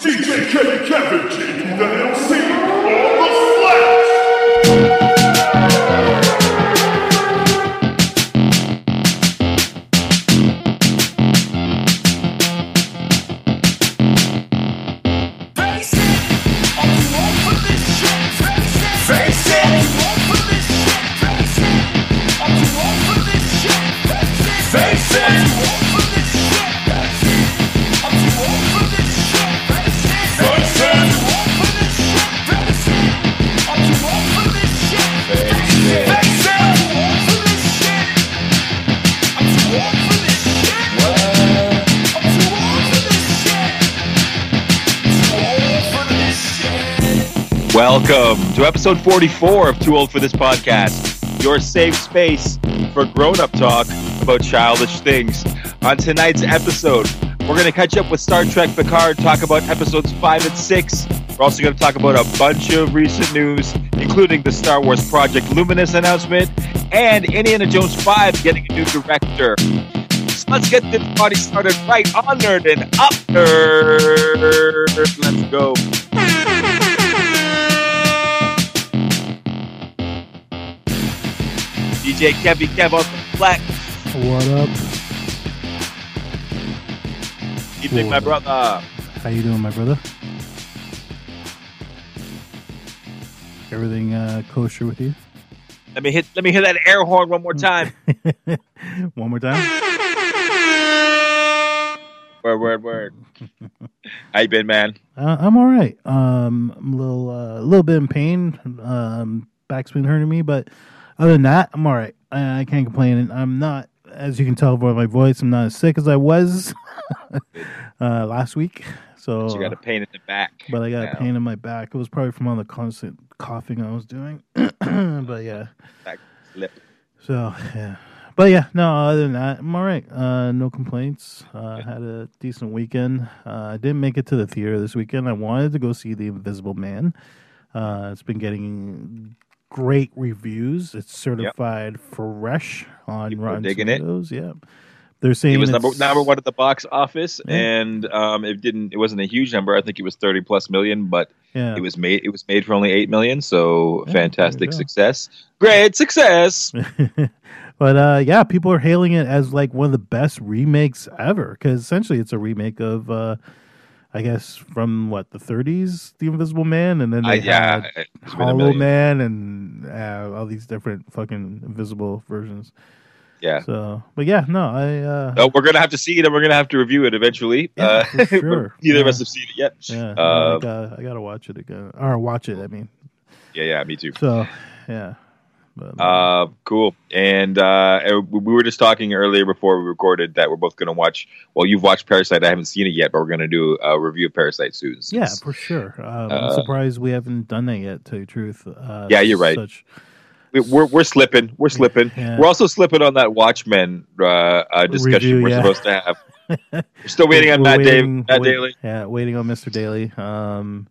DJ Kevy Kev, JP the MC, episode 44 of Too Old for This Podcast, your safe space for grown up talk about childish things. On tonight's episode, we're going to catch up with Star Trek Picard, talk about episodes 5 and 6. We're also going to talk about a bunch of recent news, including the Star Wars Project Luminous announcement and Indiana Jones 5 getting a new director. So let's get this party started right on Nerd and Up Nerd. Let's go. DJ Kevy Kev on flex. What up? Evening, my brother. How you doing, my brother? Everything uh, kosher with you? Let me hit. Let me hear that air horn one more time. One more time. word, word, word. How you been, man? Uh, I'm all right. Um, I'm a little, uh, a little bit in pain. Um, back's been hurting me, but other than that, I'm all right. I, I can't complain. I'm not, as you can tell by my voice, I'm not as sick as I was uh, last week. So you got a pain in the back. but I got now. a pain in my back. It was probably from all the constant coughing I was doing. but yeah. Back slip. So yeah, but yeah, no. Other than that, I'm all right. Uh, no complaints. Uh, had a decent weekend. Uh, I didn't make it to the theater this weekend. I wanted to go see The Invisible Man. Uh, it's been getting great reviews. It's certified fresh on People Rotten digging it. Tomatoes. Yeah, they're saying It was number number one at the box office, Yeah. and um, it didn't. It wasn't a huge number. I think it was thirty plus million, but Yeah, it was made. It was made for only eight million. So Yeah, fantastic success. Great success. but uh, yeah, people are hailing it as like one of the best remakes ever because essentially it's a remake of, uh, I guess, from what the 30s, The Invisible Man, and then they yeah, had it's been a Hollow. Man and uh, all these different fucking invisible versions. Yeah. So, but yeah, no, I uh, we're gonna have to see it, and we're gonna have to review it eventually. Yeah, uh, for sure. Neither of us have seen it yet. yeah, Uh, I, gotta, I gotta watch it again or watch it. I mean, yeah, yeah, me too. so yeah, but, Uh, cool. And uh, we we were just talking earlier before we recorded that we're both going to watch. Well, you've watched Parasite. I haven't seen it yet, but we're going to do a review of Parasite soon. yeah, for sure. Um, uh, I'm surprised we haven't done that yet. To tell you the truth, uh, Yeah, you're right. Such, we, we're we're slipping. We're slipping. Yeah. We're also slipping on that Watchmen uh, uh, discussion we're yeah. supposed to have. We're still waiting on Matt, waiting- Dave, Matt wait- Daly. Yeah, waiting on Mr. Daly. Um,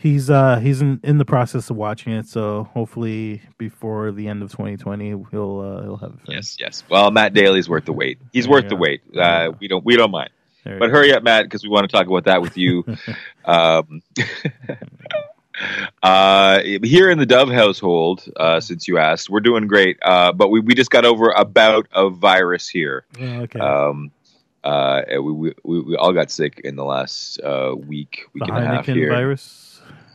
he's uh he's in, in the process of watching it, so hopefully before the end of 2020 he'll uh, he'll have it Yes, finished. yes. Well, Matt Daly's worth the wait. He's There worth the wait. Uh, Yeah. we don't we don't mind. There But go. hurry up, Matt, because we want to talk about that with you. um, uh, here in the Dove household, uh, since you asked, we're doing great. Uh, but we, we just got over a bout of virus here. Oh, okay. Um, uh, we, we, we all got sick in the last uh, week, week the and a half here. virus.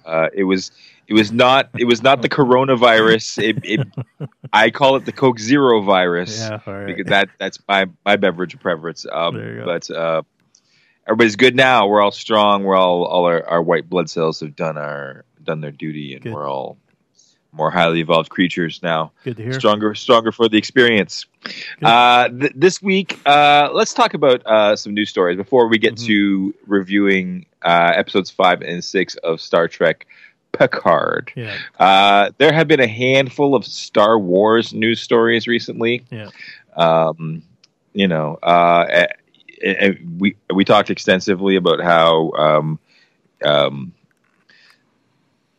Uh, it was it was not it was not the coronavirus. It, it, I call it the Coke Zero virus Yeah, right. because that that's my my beverage preference. Um, There you go. but uh, everybody's good now. We're all strong. We're all all our, our white blood cells have done our done their duty, and Good. we're all more highly evolved creatures now. Good to hear. Stronger, stronger for the experience. Uh, th- this week, uh, let's talk about uh, some news stories before we get Mhm. to reviewing uh, episodes five and six of Star Trek Picard. Yeah, Uh, there have been a handful of Star Wars news stories recently. Yeah. Um, you know, uh, a- a- we we talked extensively about how um, um,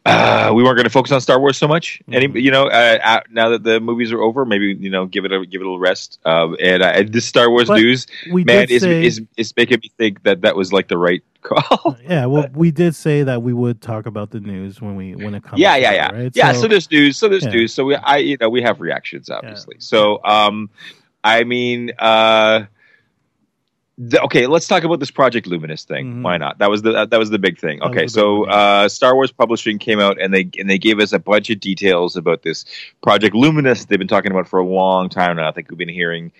uh, we weren't going to focus on Star Wars so much. Any, Mhm. you know, uh, uh, now that the movies are over, maybe you know, give it a give it a little rest. Uh, and uh, this Star Wars But news, man, is, say is is making me think that that was like the right call. Yeah, well, we did say that we would talk about the news when we when it comes. yeah, yeah, yeah, right? yeah. So, there's news. So there's Yeah. news. So we, I, you know, we have reactions, obviously. So, um, I mean, uh, the, okay, let's talk about this Project Luminous thing. Mhm. Why not? That was the that was the big thing. Okay, so uh, Star Wars Publishing came out and they and they gave us a bunch of details about this Project Luminous. They've been talking about for a long time now. I think we've been hearing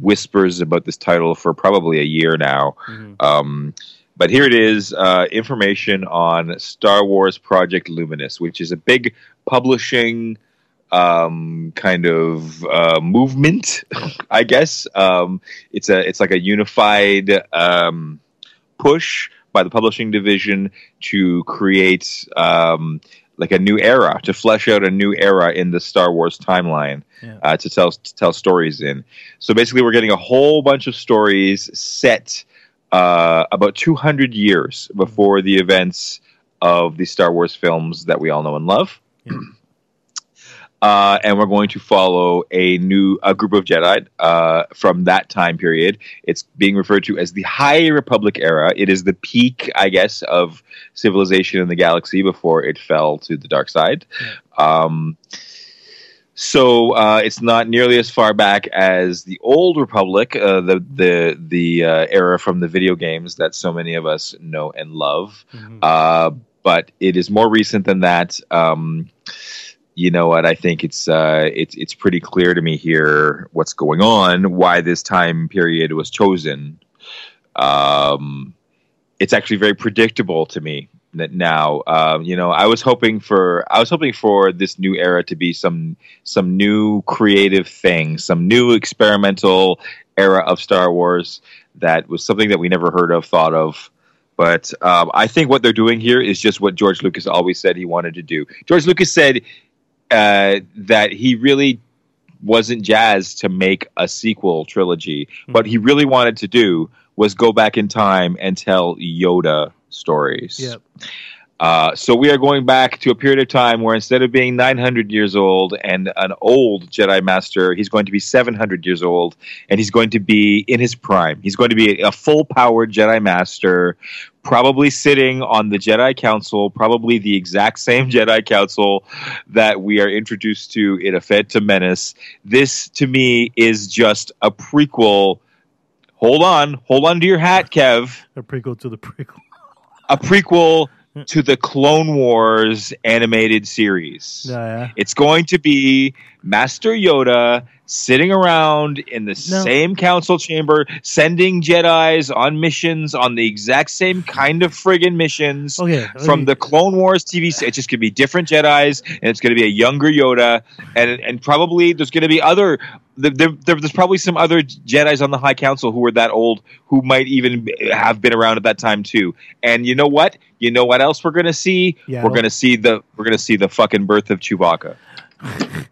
whispers about this title for probably a year now. Mhm. Um, but here it is uh, information on Star Wars Project Luminous, which is a big publishing um, kind of uh, movement, I guess. Um, it's a it's like a unified um, push by the publishing division to create um, like a new era, to flesh out a new era in the Star Wars timeline Yeah. uh, to tell to tell stories in. So basically, we're getting a whole bunch of stories set uh, about 200 years before the events of the Star Wars films that we all know and love. Yeah. Uh, and we're going to follow a new a group of Jedi uh, from that time period. It's being referred to as the High Republic era. It is the peak, I guess, of civilization in the galaxy before it fell to the dark side. Um, so uh, it's not nearly as far back as the old Republic, uh, the the the uh, era from the video games that so many of us know and love. Mhm. Uh, but it is more recent than that. Um, you know what? I think it's uh, it's it's pretty clear to me here what's going on, why this time period was chosen. Um, it's actually very predictable to me that now. Um, you know, I was hoping for I was hoping for this new era to be some some new creative thing, some new experimental era of Star Wars that was something that we never heard of, thought of. But um, I think what they're doing here is just what George Lucas always said he wanted to do. George Lucas said uh, that he really wasn't jazzed to make a sequel trilogy. What he really wanted to do was go back in time and tell Yoda stories. Yep. Uh, so we are going back to a period of time where instead of being 900 years old and an old Jedi Master, he's going to be 700 years old, and he's going to be in his prime. He's going to be a full-powered Jedi Master, probably sitting on the Jedi Council, probably the exact same Jedi Council that we are introduced to in A Phantom Menace. This, to me, is just a prequel. Hold on, hold on to your hat, Kev A prequel to the prequel. a prequel Hmm. to the Clone Wars animated series. Yeah, yeah. It's going to be Master Yoda sitting around in the No. same council chamber, sending Jedi's on missions on the exact same kind of friggin' missions Okay. from okay. the Clone Wars TV. It's just to be different Jedi's, and it's going to be a younger Yoda, and and probably there's going to be other. There, there, there's probably some other Jedi's on the High Council who were that old, who might even have been around at that time too. And you know what? You know what else we're going to see? Yeah, we're going to see the we're going to see the fucking birth of Chewbacca.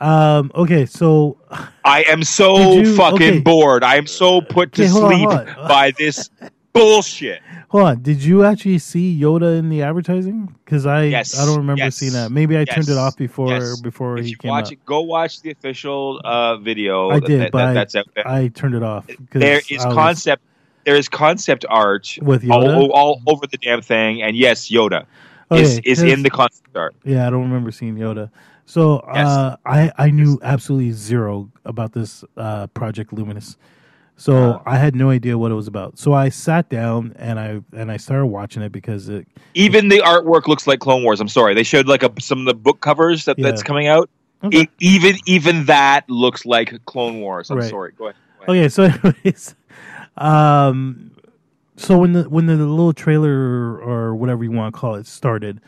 Um. Okay. So I am so you- fucking okay. bored. I am so put to Okay, hold on, sleep on. by this bullshit. hold on. Did you actually see Yoda in the advertising? Because I Yes, I don't remember yes, seeing that. Maybe I turned it off before yes. before If he you came watch out. it, go watch the official uh, video. I did, that- but that- I- that's out there. I turned it off. there is was- concept. There is concept art with all, Yoda. all over the damn thing, and yes, Yoda Okay, is is in the concept art. Yeah, I don't remember seeing Yoda. So Yes. uh, I I knew absolutely zero about this uh, Project Luminous. So Uh. I had no idea what it was about. So I sat down and I and I started watching it because it Even the artwork looks like Clone Wars. I'm sorry, they showed like a, some of the book covers that, Yeah. that's coming out. Okay. E- even even that looks like Clone Wars. I'm Right. sorry. Go ahead. Go ahead. Okay, so anyways, um, so when the when the little trailer or whatever you want to call it started,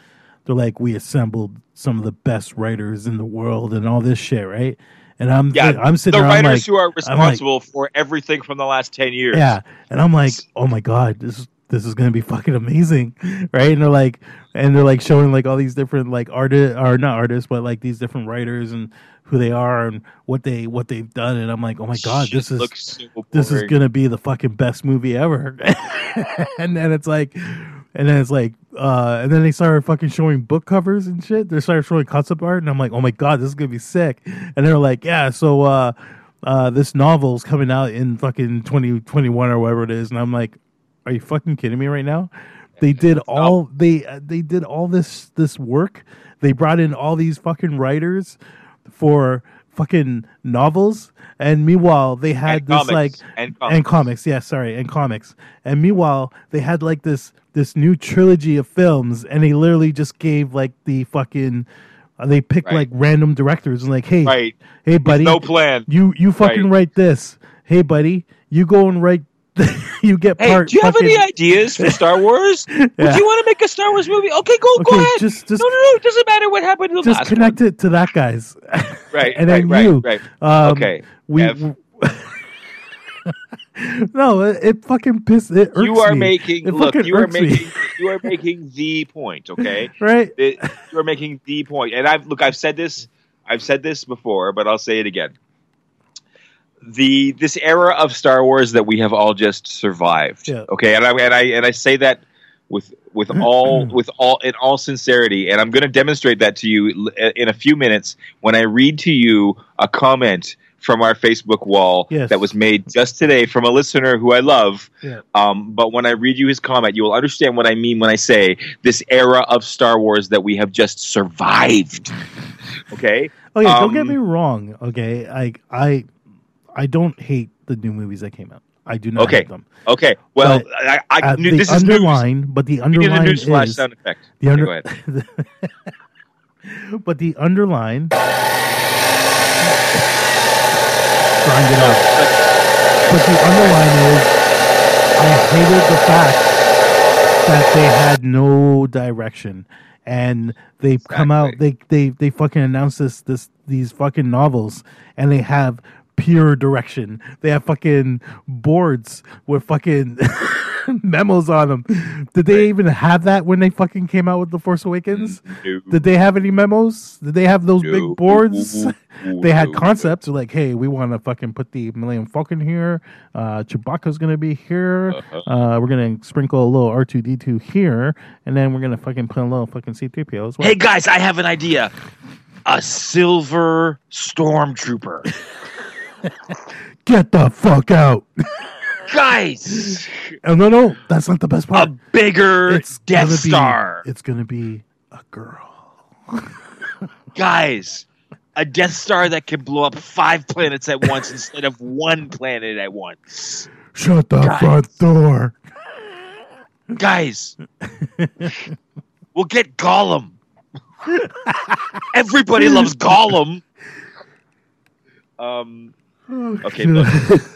they're like, we assembled some of the best writers in the world and all this shit, right? And I'm Yeah, I'm sitting the around writers like, who are I'm like- responsible for everything from the last ten years. yeah, and I'm like, oh my god, this is this is gonna be fucking amazing, right? And they're like, and they're like showing like all these different like artists or not artists, but like these different writers and who they are and what they what they've done, and I'm like, oh my god, Shit this is so this is gonna be the fucking best movie ever. and then it's like, and then it's like, uh, and then they started fucking showing book covers and shit. They started showing concept art, and I'm like, oh my god, this is gonna be sick. And they're like, yeah, so uh, uh, this novel's coming out in fucking 2021 or whatever it is, and I'm like. Are you fucking kidding me right now? They did all they uh, they did all this this work. They brought in all these fucking writers for fucking novels, and meanwhile they had And this comics. like And and comics. comics. Yeah, sorry, and comics. And meanwhile they had like this this new trilogy of films, and they literally just gave like the fucking. Uh, they picked Right. like random directors and like, hey, Right. hey, buddy, No plan. you you fucking Right. write this. Hey, buddy, you go and write. you get Hey, part. do you have any ideas for Star Wars? Would you want to make a Star Wars movie? Okay, go go ahead. just- just- no, no, no. It doesn't matter what happened to the Just last connect it to that guy's. Right, and then right, you. right, Um, Okay, We. No, it, it fucking piss. It one. You are me. making It look. You are me. making. You are making the point. Okay. right. It- you are making the point, and I've look. I've said this. I've said this before, but I'll say it again. The this era of Star Wars that we have all just survived. Yeah. Okay, and I and I and I say that with with all with all in all sincerity, and I'm going to demonstrate that to you in a few minutes when I read to you a comment from our Facebook wall Yes. that was made just today from a listener who I love. Yeah. Um, but when I read you his comment, you will understand what I mean when I say this era of Star Wars that we have just survived. Okay? Oh yeah, don't get Um, me wrong. Okay, I I I don't hate the new movies that came out. I do not Okay. hate them. Okay. Well, But, I, I Uh, knew the this is news. underline, but the We need a underline news flash is sound effect. the Okay, under, go ahead. but the underline. Grind it out. But the underline is, I hated the fact that they had no direction, and they come out. They they they fucking announce this this these fucking novels, and they have pure direction. They have fucking boards with fucking memos on them. Did they even have that when they fucking came out with the Force Awakens? No. Did they have any memos? Did they have those No. big boards? they had No. concepts like, hey, we want to fucking put the Millennium Falcon here. Uh, Chewbacca's gonna be here. Uh-huh. Uh, we're gonna sprinkle a little R two D two here, and then we're gonna fucking put a little fucking C three PO as well. Hey guys, I have an idea. A silver stormtrooper. Get the fuck out! guys, Oh, no, no, that's not the best part. a bigger It's Death gonna be- Star. It's gonna be a girl. guys, a Death Star that can blow up five planets at once instead of one planet at once. Shut the Guys. front door. Guys, we'll get Gollum. Everybody loves Gollum. Um. Okay, look,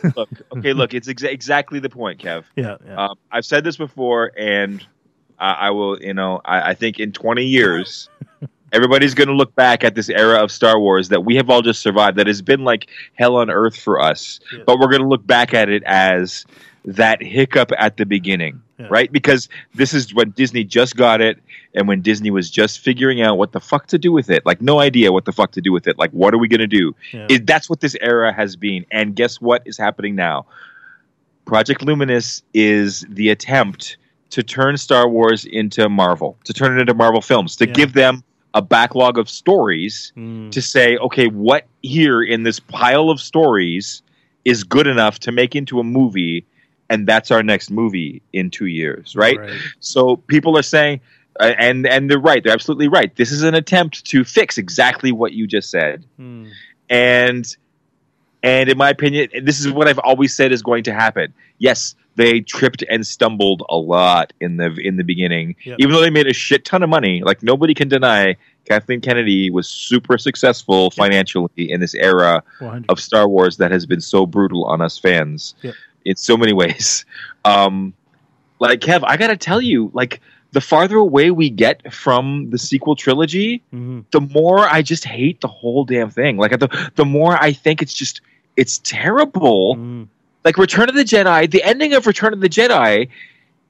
look. Okay, look. It's exa- exactly the point, Kev. yeah, yeah. Um, I've said this before, and I, I will. You know, I, I think in 20 years, everybody's going to look back at this era of Star Wars that we have all just survived. That has been like hell on earth for us, Yeah. but we're going to look back at it as that hiccup at the beginning, Yeah. right? Because this is when Disney just got it, and when Disney was just figuring out what the fuck to do with it. Like, no idea what the fuck to do with it. Like, what are we going to do? Yeah. It, that's what this era has been. And guess what is happening now? Project Luminous is the attempt to turn Star Wars into Marvel, to turn it into Marvel films, to Yeah. give them a backlog of stories Mm. to say, okay, what here in this pile of stories is good enough to make into a movie, and that's our next movie in two years, right? So people are saying, uh, and and they're right. They're absolutely right. This is an attempt to fix exactly what you just said Mm. and and in my opinion this is what i've always said is going to happen yes they tripped and stumbled a lot in the in the beginning Yep. even though they made a shit ton of money like nobody can deny kathleen kennedy was super successful financially in this era 100. of star wars that has been so brutal on us fans Yep. In so many ways um like kev i gotta tell you like the farther away we get from the sequel trilogy Mhm. the more I just hate the whole damn thing. Like the the more I think it's just it's terrible. Mm. Like Return of the Jedi, the ending of Return of the Jedi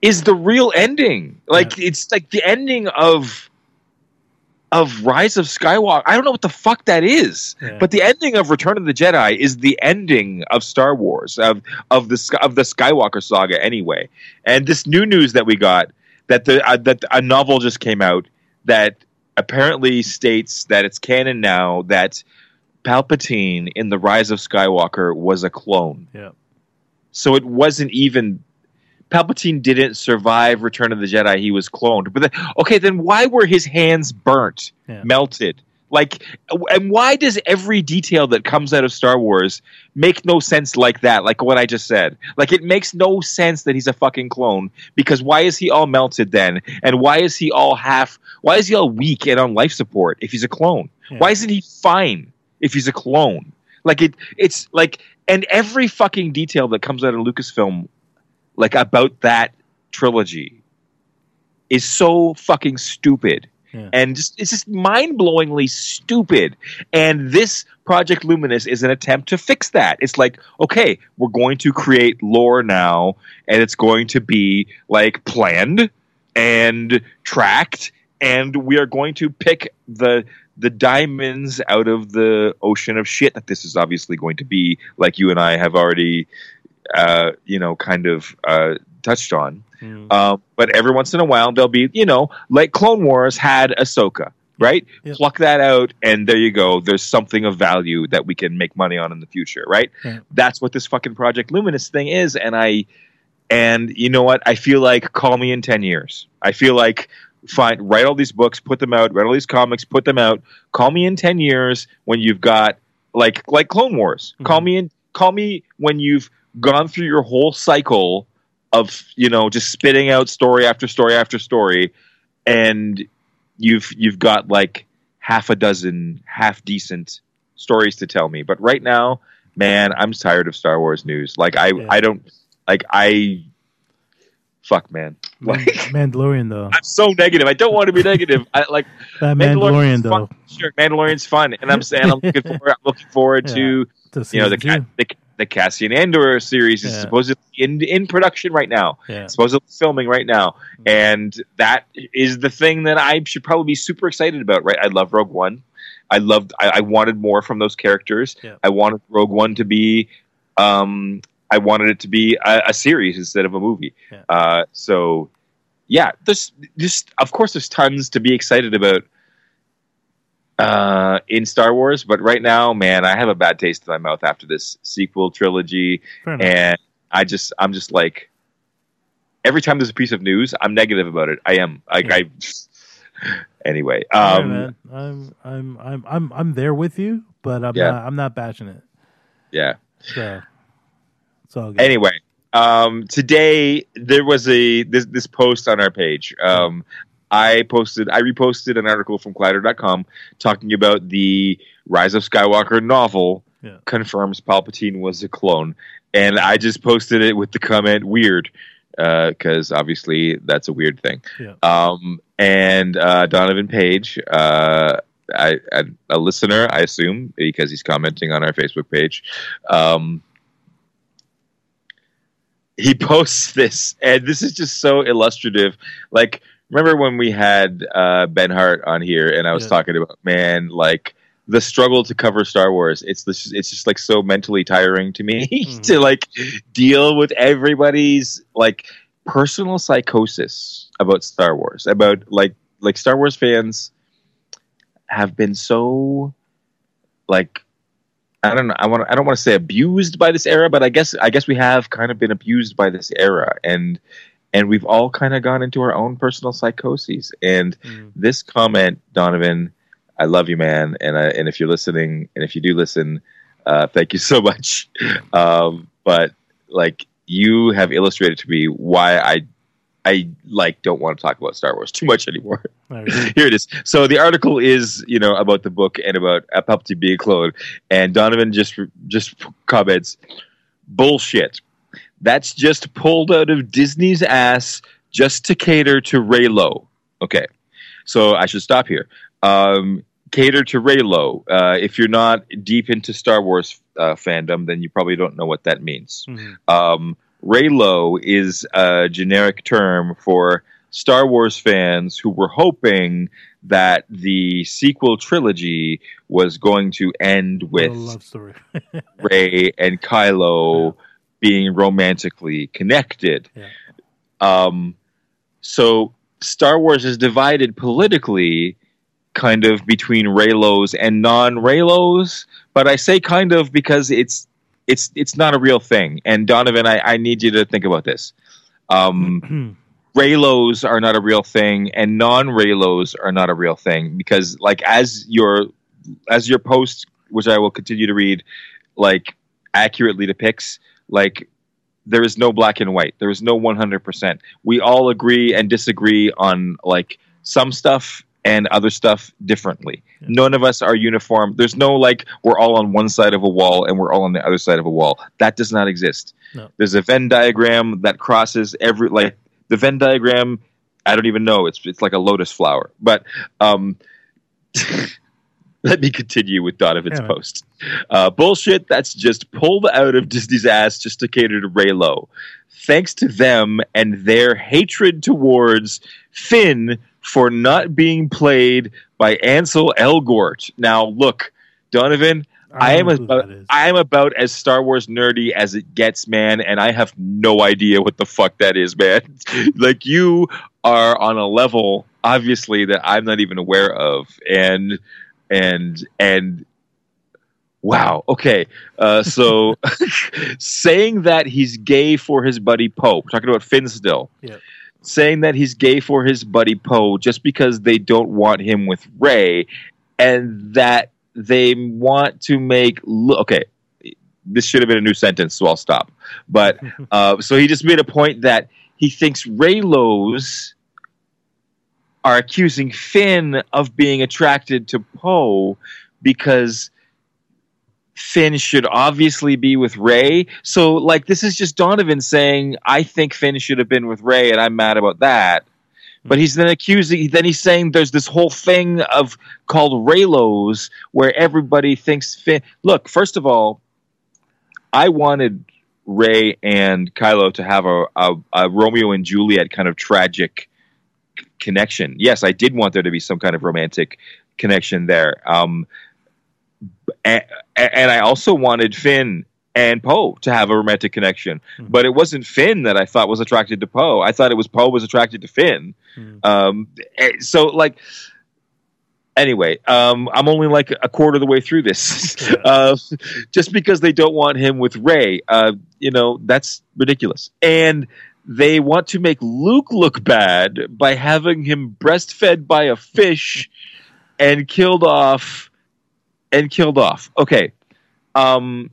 is the real ending. Like it's like the ending of of Rise of Skywalker. I don't know what the fuck that is. Yeah. But the ending of Return of the Jedi is the ending of Star Wars of of the of the Skywalker saga anyway. And this new news that we got that the uh, that a novel just came out that apparently states that it's canon now that Palpatine in the Rise of Skywalker was a clone. Yeah. So it wasn't even Palpatine didn't survive Return of the Jedi. He was cloned. But then, okay, then why were his hands burnt, Yeah. melted? Like, and why does every detail that comes out of Star Wars make no sense like that? Like what I just said. Like it makes no sense that he's a fucking clone because why is he all melted then? And why is he all half? Why is he all weak and on life support if he's a clone? Yeah. Why isn't he fine if he's a clone? Like it, it's like, and every fucking detail that comes out of Lucasfilm, like about that trilogy, is so fucking stupid. Yeah. and just it's just mind-blowingly stupid. And this project luminous is an attempt to fix that. It's like okay we're going to create lore now and it's going to be like planned and tracked and we are going to pick the the diamonds out of the ocean of shit that this is obviously going to be like you and i have already uh, you know kind of uh, touched on Mm. um, but every once in a while, there'll be, you know, like Clone Wars had Ahsoka, right? Yeah. Pluck that out, and there you go. There's something of value that we can make money on in the future, right? Yeah. That's what this fucking Project Luminous thing is. And I, and you know what? I feel like call me in 10 years. I feel like find, write all these books, put them out, write all these comics, put them out. Call me in 10 years when you've got, like, like Clone Wars. Call Mhm. me in, call me when you've gone through your whole cycle of you know just spitting out story after story after story and you've you've got like half a dozen half decent stories to tell me but right now man i'm tired of star wars news like i Yeah. i don't like i fuck man like Mandalorian though. i'm so negative i don't want to be negative i like That Mandalorian though. fun. sure mandalorian's fun and i'm saying i'm looking forward i'm looking forward to To you know the, the the Cassian Andor series is Yeah. supposedly in in production right now. Yeah. supposedly filming right now, and that is the thing that I should probably be super excited about. Right? I love Rogue One. I loved. I, I wanted more from those characters. Yeah. I wanted Rogue One to be. Um, I wanted it to be a, a series instead of a movie. Uh, so, yeah, there's just of course there's tons to be excited about uh, in Star Wars, but right now, man, I have a bad taste in my mouth after this sequel trilogy and I just I'm just like every time there's a piece of news, I'm negative about it. I am like Yeah. I anyway. Um, man. I'm I'm I'm I'm I'm there with you, but I'm Yeah. not I'm not passionate. yeah. So it's all good. Anyway, um, today there was a this this post on our page. Um, I posted I reposted an article from Collider.com talking about the Rise of Skywalker novel Yeah. confirms Palpatine was a clone, and I just posted it with the comment "weird" because obviously that's a weird thing. Yeah. Um, and uh, Donovan Page, uh, I, I, a listener, I assume, because he's commenting on our Facebook page. Um, he posts this, and this is just so illustrative. Like, remember when we had uh, Ben Hart on here, and I was Yeah. talking about man, like the struggle to cover Star Wars. It's this, it's just like so mentally tiring to me Mhm. to like deal with everybody's like personal psychosis about Star Wars. About like like Star Wars fans have been so like I don't know. I want. I don't want to say abused by this era, but I guess. I guess we have kind of been abused by this era, and and we've all kind of gone into our own personal psychoses. And Mm. this comment, Donovan, I love you, man. And I, and if you're listening, and if you do listen, uh, thank you so much. Um, but like you have illustrated to me why I I like don't want to talk about Star Wars too much anymore. Here it is. So the article is, you know, about the book and about Palpatine being cloned, and Donovan just just comments, "Bullshit. That's just pulled out of Disney's ass just to cater to Reylo." Okay, so I should stop here. Um, cater to Reylo. Uh, if you're not deep into Star Wars uh, fandom, then you probably don't know what that means Mhm. um, Reylo is a generic term for Star Wars fans who were hoping that the sequel trilogy was going to end with love story. Rey and Kylo being romantically connected. Yeah. Um, so Star Wars is divided politically, kind of between Reylos and non-Reylos. But I say kind of because it's it's it's not a real thing. And Donovan, I, I need you to think about this. Um, Reylos are not a real thing, and non-Reylos are not a real thing because, like, as your as your post, which I will continue to read, like accurately depicts, like there is no black and white. There is no one hundred percent. We all agree and disagree on like some stuff and other stuff differently. None of us are uniform. There's no like we're all on one side of a wall and we're all on the other side of a wall. That does not exist. No. There's a Venn diagram that crosses every like the Venn diagram. I don't even know. It's it's like a lotus flower. But um, let me continue with Donovan's Yeah, post. Uh, bullshit. That's just pulled out of Disney's ass just to cater to Reylo. Thanks to them and their hatred towards Finn for not being played by Ansel Elgort. Now, look, Donovan, I, am know who about. I am about as Star Wars nerdy as it gets, man, and I have no idea what the fuck that is, man. like you are on a level, obviously, that I'm not even aware of, and and and wow, okay. Uh, so saying that he's gay for his buddy Poe, talking about Finn still. Yeah. Saying that he's gay for his buddy Poe just because they don't want him with Rey, and that they want to make look okay. This should have been a new sentence, so I'll stop. But uh, so he just made a point that he thinks Reylos are accusing Finn of being attracted to Poe because Finn should obviously be with Rey. So, like, this is just Donovan saying, I think Finn should have been with Rey, and I'm mad about that. But he's then accusing, then he's saying there's this whole thing of called Reylos where everybody thinks Finn. Look, first of all, I wanted Rey and Kylo to have a, a, a Romeo and Juliet kind of tragic connection. Yes, I did want there to be some kind of romantic connection there. Um, and, and I also wanted Finn and Poe to have a romantic connection, but it wasn't Finn that I thought was attracted to Poe. I thought it was Poe was attracted to Finn. Mhm. Um, eh, so like. Anyway, um, I'm only like a quarter of the way through this. Yeah. uh, just because they don't want him with Rey, uh, you know, that's ridiculous. And they want to make Luke look bad by having him breastfed by a fish and killed off and killed off. Okay. Um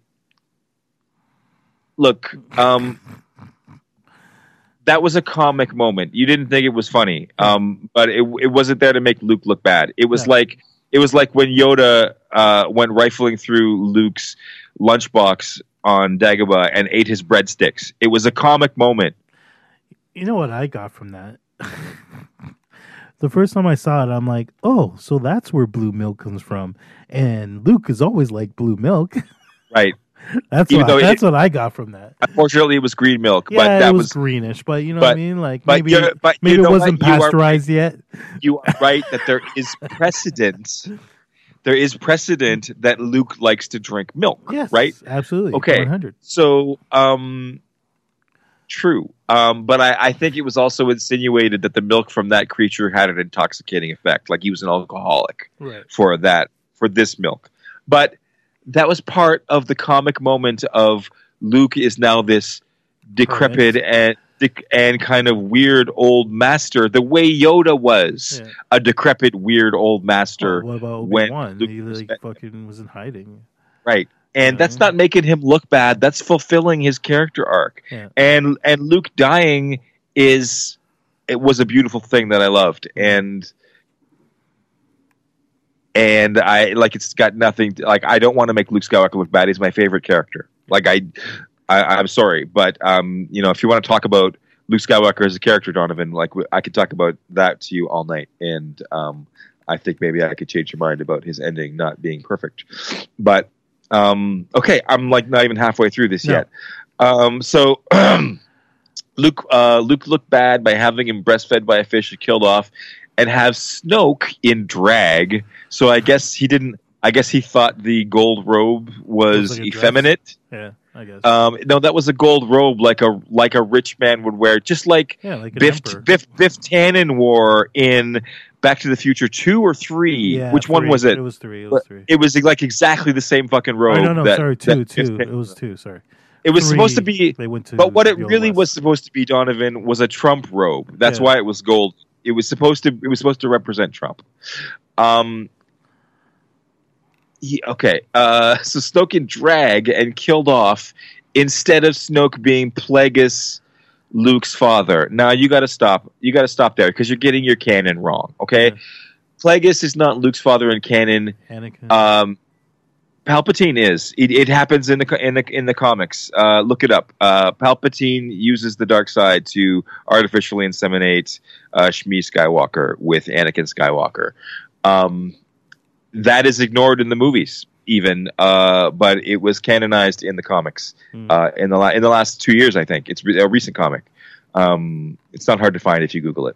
look, um that was a comic moment. You didn't think it was funny. Um but it it wasn't there to make Luke look bad. It was like it was like when Yoda uh went rifling through Luke's lunchbox on Dagobah and ate his breadsticks. It was a comic moment. You know what I got from that? the first time I saw it, I'm like, oh, so that's where blue milk comes from. And Luke is always like blue milk. Right. that's Even what, it- that's what I got from that. Unfortunately, it was green milk, Yeah, but that it was, was greenish, but you know what I mean? Like but maybe but maybe it wasn't You are- pasteurized yet. you are right that there is precedent. There is precedent that Luke likes to drink milk, Yes, right? Absolutely. Okay. 100. So, um, true. Um, but I, I think it was also insinuated that the milk from that creature had an intoxicating effect, like he was an alcoholic Right. for that for this milk. But that was part of the comic moment of Luke is now this decrepit and dec- and kind of weird old master, the way Yoda was Yeah. a decrepit, weird old master, Well, what about Obi when Wan? He was- like fucking was in hiding. right? And that's not making him look bad. That's fulfilling his character arc. Yeah. And and Luke dying is it was a beautiful thing that I loved. And and I like it's got nothing to, like I don't want to make Luke Skywalker look bad. He's my favorite character. Like I, I I'm sorry, but um, you know, if you want to talk about Luke Skywalker as a character, Donovan, like I could talk about that to you all night, and um, I think maybe I could change your mind about his ending not being perfect. But um, okay, I'm like not even halfway through this No. yet. Um, so Luke, uh, Luke looked bad by having him breastfed by a fish and killed off, and have Snoke in drag. So I guess he didn't. I guess he thought the gold robe was like a dress. effeminate. Yeah, I guess. Um, no, that was a gold robe, like a like a rich man would wear, just like yeah, like Biff. Biff Biff Tannen wore in Back to the Future two or three. Yeah, Which one was it? It was three. It was three. It was like exactly the same fucking robe. oh, no, no, that- sorry, two, two. It was two. Sorry. It was supposed to be, They went to. but what it really West. was supposed to be, Donovan, was a Trump robe. That's Yeah. why it was gold. It was supposed to. It was supposed to represent Trump. Um. he- okay. Uh. So Snoke can drag and killed off instead of Snoke being Plagueis, Luke's father. Now you got to stop. You got to stop there because you're getting your canon wrong. Okay. Yeah. Plagueis is not Luke's father in canon. Anakin. Um, Palpatine is. It, it happens in the in the in the comics. Uh, look it up. Uh, Palpatine uses the dark side to artificially inseminate uh, Shmi Skywalker with Anakin Skywalker. Um, that is ignored in the movies, even, uh, but it was canonized in the comics Hmm. uh, in the la- in the last two years. I think it's re- a recent comic. Um, it's not hard to find if you Google it.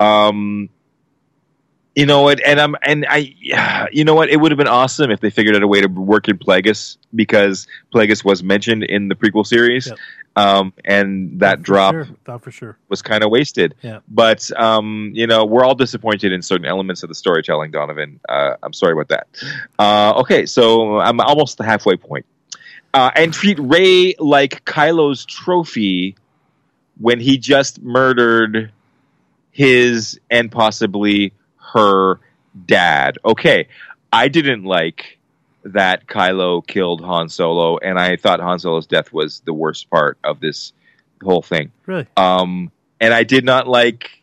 Um, you know what? And I'm and I, you know what? It would have been awesome if they figured out a way to work in Plagueis because Plagueis was mentioned in the prequel series, Yep. Um, and that drop Sure. For sure. was kind of wasted. Yeah. But um, you know, we're all disappointed in certain elements of the storytelling. Donovan, uh, I'm sorry about that. Uh, okay, so I'm almost the halfway point. Uh, and treat Rey like Kylo's trophy when he just murdered his and possibly her dad. Okay, I didn't like that Kylo killed Han Solo, and I thought Han Solo's death was the worst part of this whole thing. Really? Um, and I did not like.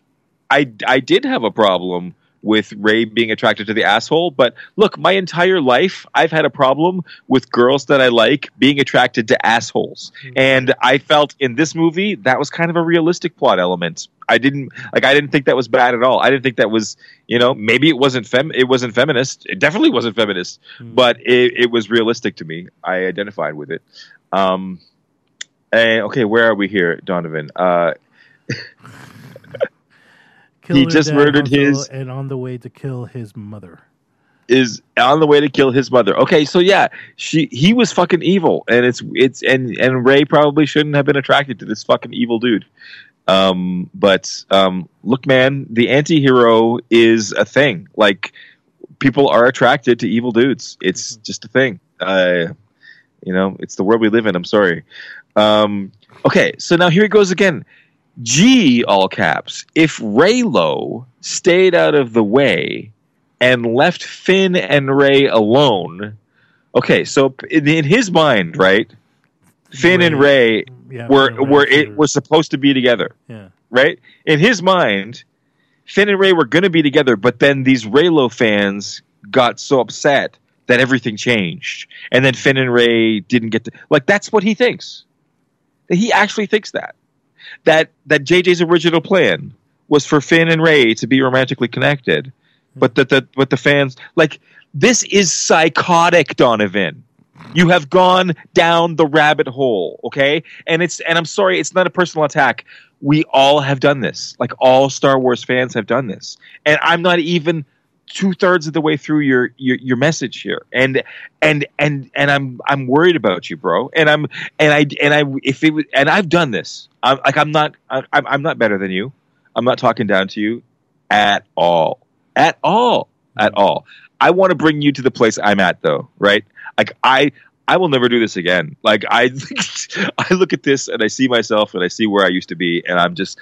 I I did have a problem with Rey being attracted to the asshole, but look, my entire life I've had a problem with girls that I like being attracted to assholes, and I felt in this movie that was kind of a realistic plot element. I didn't like. I didn't think that was bad at all. I didn't think that was you know maybe it wasn't fem. It wasn't feminist. It definitely wasn't feminist, Hmm. but it, it was realistic to me. I identified with it. Um, and, okay, where are we here, Donovan? Uh, Killed He just murdered his- and on the way to kill his mother. is on the way to kill his mother. Okay, so yeah, she he was fucking evil, and it's it's and and Rey probably shouldn't have been attracted to this fucking evil dude. Um, but um, look, man, the anti-hero is a thing. Like people are attracted to evil dudes. It's just a thing. Uh, you know, it's the world we live in. I'm sorry. Um, okay, so now here it goes again. G all caps. If Reylo stayed out of the way and left Finn and Rey alone. Okay, so in, in his mind, right? Finn and Rey Yeah, were Rey were it were supposed to be together, Yeah. right? In his mind, Finn and Rey were going to be together, but then these Reylo fans got so upset that everything changed, and then Finn and Rey didn't get to like. That's what he thinks. He actually thinks that that that JJ's original plan was for Finn and Rey to be romantically connected, hmm. but that the but the fans like this is psychotic, Donovan. You have gone down the rabbit hole, okay? And it's and I'm sorry, it's not a personal attack. We all have done this. Like all Star Wars fans have done this. And I'm not even two thirds of the way through your, your your message here. And and and and I'm I'm worried about you, bro. And I'm and I and I if it was and I've done this. I'm like I'm not I'm I'm not better than you. I'm not talking down to you at all. At all. At all. I want to bring you to the place I'm at though, right? Like I I will never do this again. Like I I look at this and I see myself and I see where I used to be and I'm just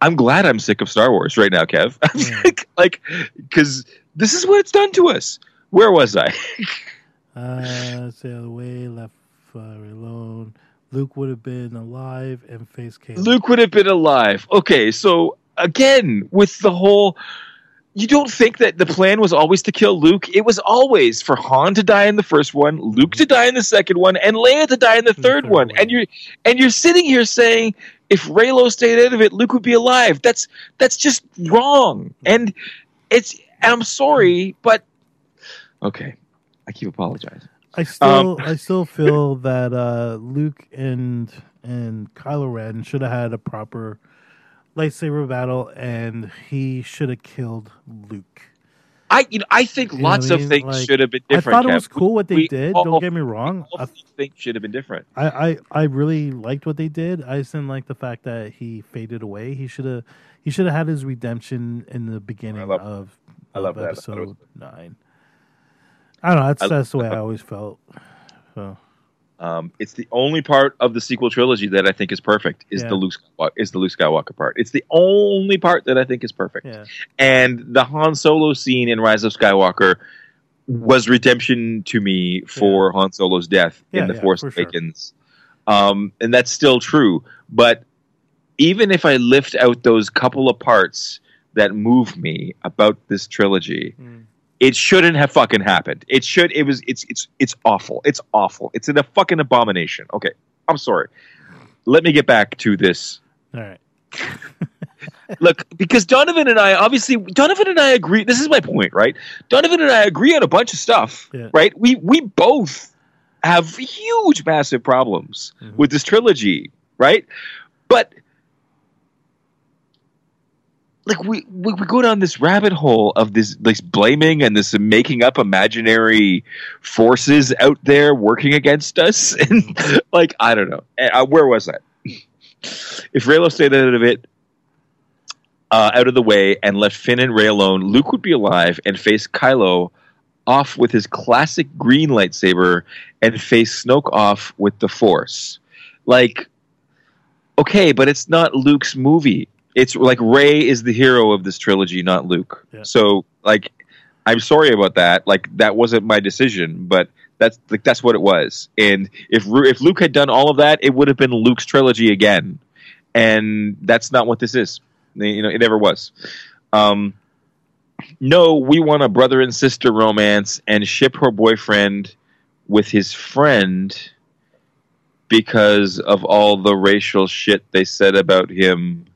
I'm glad I'm sick of Star Wars right now, Kev. Like, like cuz this is what it's done to us. Where was I? Uh, out of left uh, alone. Luke would have been alive and face Kylo. Luke would have been alive. Okay, so again, with the whole. You don't think that the plan was always to kill Luke? It was always for Han to die in the first one, Luke to die in the second one, and Leia to die in the The third third one. one. And you're and you're sitting here saying if Reylo stayed out of it, Luke would be alive. That's that's just wrong. And it's and I'm sorry, but okay. I keep apologizing. I still, Um, I still feel that uh, Luke and and Kylo Ren should have had a proper lightsaber battle, and he should have killed Luke. I you know I think You lots I of mean? things Like, should have been different. I thought it was Kev. cool what they We did. Don't get me wrong. I, things should have been different. I, I, I really liked what they did. I just didn't like the fact that he faded away. He should have he should have had his redemption in the beginning love- of, I love of. I episode nine. I don't know. That's I- that's the way I always felt. So Um, it's the only part of the sequel trilogy that I think is perfect. Is Yeah. the Luke is the Luke Skywalker part? It's the only part that I think is perfect. Yeah. And the Han Solo scene in Rise of Skywalker was redemption to me for Han Solo's death Yeah, in The yeah, Force for sure. Awakens. Um, and that's still true. But even if I lift out those couple of parts that move me about this trilogy, Mm. It shouldn't have fucking happened. It should. It was. It's. It's. It's awful. It's awful. It's an, a fucking abomination. Okay, I'm sorry. Let me get back to this All right. look because donovan and i obviously donovan and i agree this is my point right donovan and i agree on a bunch of stuff Yeah. right we we both have huge massive problems Mhm. with this trilogy right but like we, we we go down this rabbit hole of this this blaming and this making up imaginary forces out there working against us and like i don't know Uh, where was that if Reylo stayed out of it uh, out of the way and left Finn and Rey alone, Luke would be alive and face Kylo off with his classic green lightsaber and face Snoke off with the Force. Like, okay, but it's not Luke's movie. It's like Rey is the hero of this trilogy, not Luke. Yeah. So, like, I'm sorry about that. Like, that wasn't my decision, but that's like that's what it was. And if if Luke had done all of that, it would have been Luke's trilogy again. And that's not what this is. You know, it never was. Um, no, we want a brother and sister romance and ship her boyfriend with his friend because of all the racial shit they said about him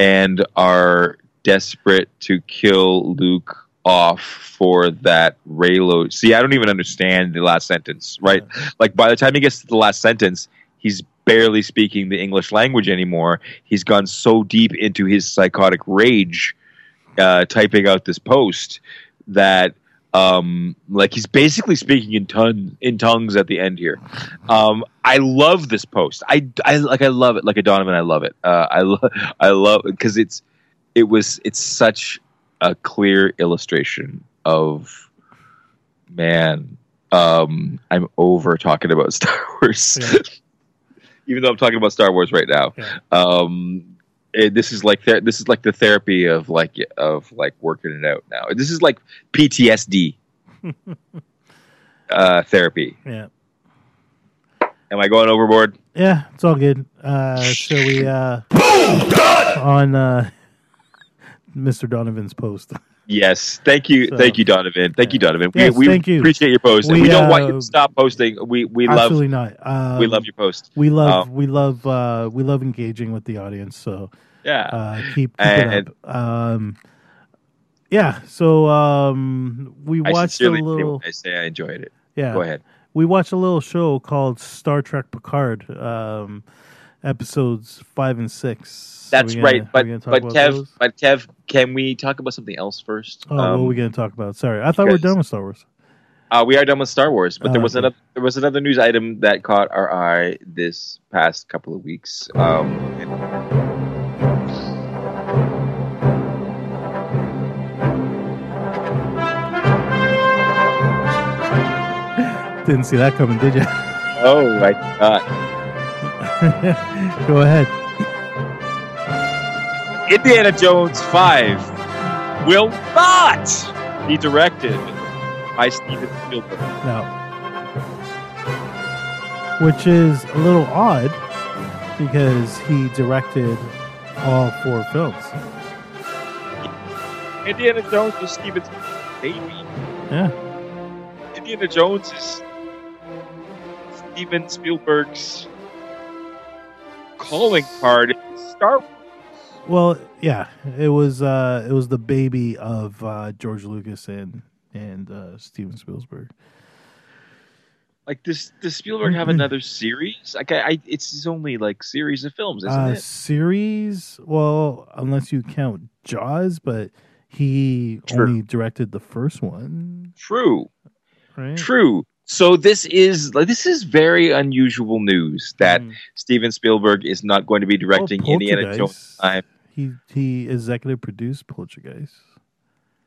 and are desperate to kill Luke off for that Reylo. See, I don't even understand the last sentence, right? Like by the time he gets to the last sentence, he's barely speaking the English language anymore. He's gone so deep into his psychotic rage uh, typing out this post that um like he's basically speaking in ton in tongues at the end here. Um i love this post. I i like i love it. Like a donovan i love it. Uh i love i love because it's it was it's such a clear illustration of man um i'm over talking about star wars. Yeah. even though i'm talking about star wars right now. Yeah. um it, this is like ther- this is like the therapy of like of like working it out now this is like ptsd uh therapy Yeah. am i going overboard Yeah, it's all good. Uh, so we uh, on uh, Mr. Donovan's post. yes thank you So- thank you donovan thank you donovan Yes, we, we thank you. appreciate your post and We, we don't want you uh, to stop posting we we love Absolutely not. Um, we love your post We love. Um, we love. Uh, we love engaging with the audience. So yeah uh, keep, keep And- it up. Um, yeah. So um, we i watched a little. i say i enjoyed it Yeah. go ahead we watched a little show called Star Trek Picard, um, episodes five and six. That's gonna- right but we gonna talk but kev those? but kev can we talk about something else first Oh, what Um, are we going to talk about? Sorry, I thought we were because- done with Star Wars. Uh, we are done with Star Wars, but there Oh, was okay. another there was another news item that caught our eye this past couple of weeks. Um, Didn't see that coming, did you? oh my god! Go ahead. Indiana Jones Five will not be directed by Steven Spielberg. No. Which is a little odd because he directed all four films. Indiana Jones is Steven Spielberg's baby. Yeah. Indiana Jones is Steven Spielberg's calling card. Star Well, yeah, it was uh it was the baby of uh George Lucas and and uh Steven Spielberg. Like, does does Spielberg have another series? Like, I, I it's his only like series of films, isn't Uh it? series, well, unless you count Jaws, but he True. only directed the first one, True, right? true. So this is this is very unusual news that Mm. Steven Spielberg is not going to be directing Oh, Indiana. Jones. Time. He he executive produced Poltergeist.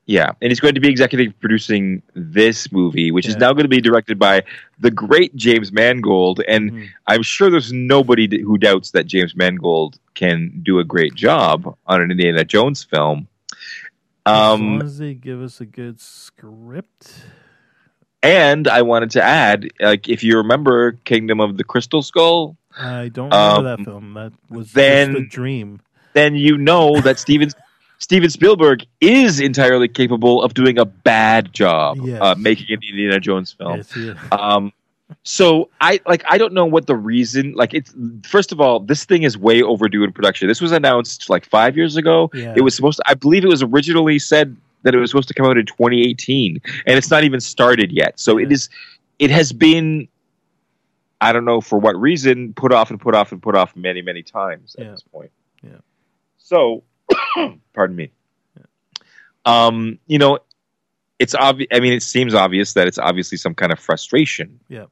Yeah, and he's going to be executive producing this movie, which is now going to be directed by the great James Mangold. And Mhm. I'm sure there's nobody who doubts that James Mangold can do a great job on an Indiana Jones film. as long Um, as they give us a good script. And I wanted to add, like, if you remember Kingdom of the Crystal Skull, I don't remember Um, that film. That was then- just a dream. then you know that Steven Steven Spielberg is entirely capable of doing a bad job Yes. uh, making an Indiana Jones film. Yes, yeah. Um, so I like I don't know what the reason like it's first of all this thing is way overdue in production. This was announced like five years ago. Yeah. It was supposed to I believe it was originally said that it was supposed to come out in 2018 and it's not even started yet. So it is, it has been I don't know for what reason put off and put off and put off many many times at Yeah. this point. Yeah. So pardon me. Um, you know, it's obvious. I mean, it seems obvious that it's obviously some kind of frustration Yeah.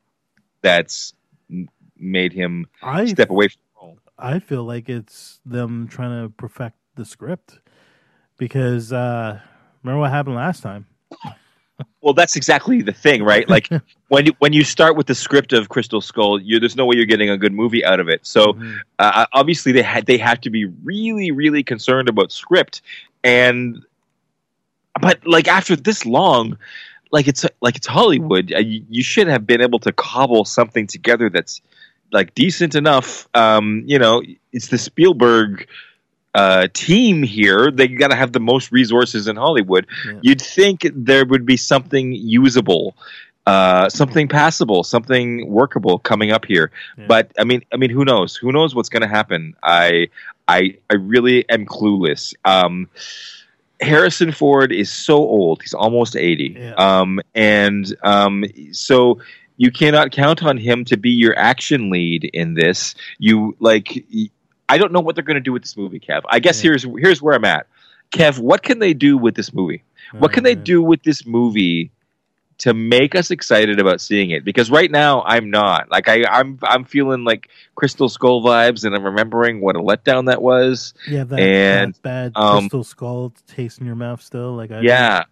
that's made him I step away from the role. I feel like it's them trying to perfect the script because uh, remember what happened last time? Well, that's exactly the thing, right? Like when you, when you start with the script of Crystal Skull, you there's no way you're getting a good movie out of it. So Mhm. uh, obviously they had they have to be really really concerned about script and but like after this long like it's like it's hollywood uh, you, you should have been able to cobble something together that's like decent enough um you know it's the spielberg uh team here they got to have the most resources in hollywood Yeah. you'd think there would be something usable uh, something passable, something workable coming up here. Yeah. But I mean, I mean, who knows? Who knows what's going to happen? I, I, I really am clueless. Um, Harrison Ford is so old; he's almost eighty, Yeah. um, and um, so you cannot count on him to be your action lead in this. You like, I don't know what they're going to do with this movie, Kev. I guess Yeah. here's here's where I'm at, Kev. What can they do with this movie? What can they do with this movie to make us excited about seeing it? Because right now I'm not. Like I, I'm I'm feeling like Crystal Skull vibes, and I'm remembering what a letdown that was. Yeah, that, and, that bad um, crystal skull taste in your mouth still. Like I Yeah,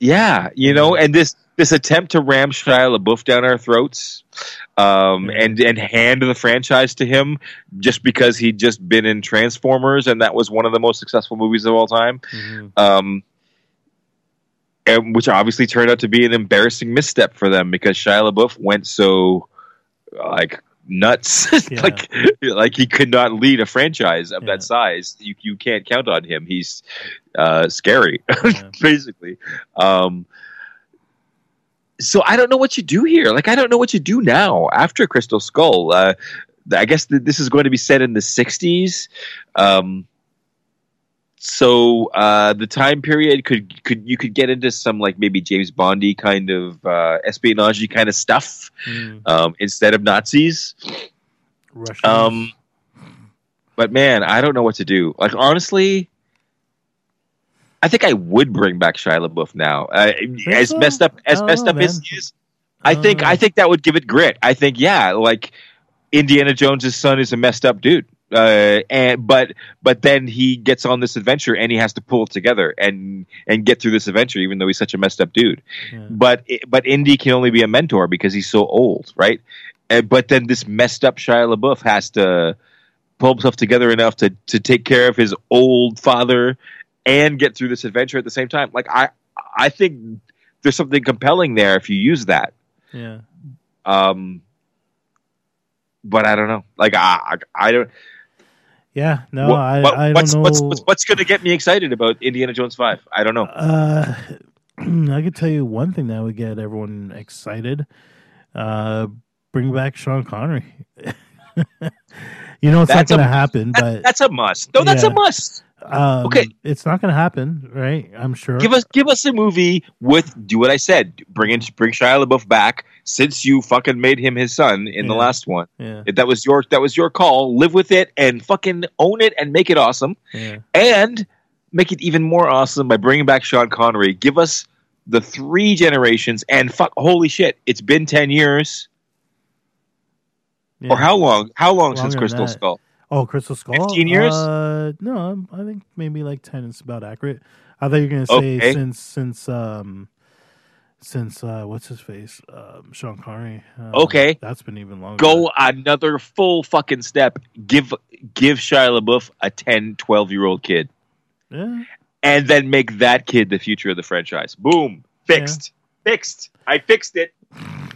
yeah, you know, and this this attempt to ram Shia LaBeouf down our throats, um, and and hand the franchise to him just because he'd just been in Transformers, and that was one of the most successful movies of all time. Mhm. um, and which obviously turned out to be an embarrassing misstep for them because Shia LaBeouf went so like nuts, Yeah. like like he could not lead a franchise of Yeah. that size. You you can't count on him. He's uh, scary, Yeah. basically. Um, so I don't know what you do here. Like I don't know what you do now after Crystal Skull. Uh, I guess th- this is going to be set in the '60s. Um, so uh, the time period could could you could get into some like maybe James Bondy kind of uh, espionage kind of stuff Mm. um, instead of Nazis. Russians. Um, but man, I don't know what to do. Like honestly, I think I would bring back Shia LaBeouf now. Uh, as so? messed up as messed know, up as he is, I think Uh, I think that would give it grit. I think yeah, like Indiana Jones's son is a messed up dude. Uh, and but but then he gets on this adventure and he has to pull it together and and get through this adventure even though he's such a messed up dude yeah. but but Indy can only be a mentor because he's so old, right? And, but then this messed up Shia LaBeouf has to pull himself together enough to to take care of his old father and get through this adventure at the same time. Like I I think there's something compelling there if you use that. yeah. Um, but I don't know. Like I I, I don't. Yeah, no, what- I, what- I don't what's, know. what's what's what's going to get me excited about Indiana Jones Five? I don't know. Uh, I could tell you one thing that would get everyone excited. Uh, bring back Sean Connery. you know it's That's not going to happen, That- but that's a must. No, that's Yeah. a must. um, okay. it's not going to happen, right? I'm sure. Give us give us a movie with do what I said. Bring in bring Shia LaBeouf back since you fucking made him his son in the last one. yeah, If that was your that was your call. Live with it and fucking own it and make it awesome. yeah, And make it even more awesome by bringing back Sean Connery. Give us the three generations and fuck holy shit, it's been 10 years. Yeah. Or how long? How long Longer since Crystal. Skull? Oh, Crystal Skull. 15 years? Uh, no, I think maybe like ten is about accurate. I thought you were gonna say Okay. since since um since uh what's his face um Sean Connery. Uh, Okay. that's been even longer. Go another full fucking step. Give give Shia LaBeouf a 10, 12 year old kid, Yeah. and then make that kid the future of the franchise. Boom, fixed, fixed. I fixed it.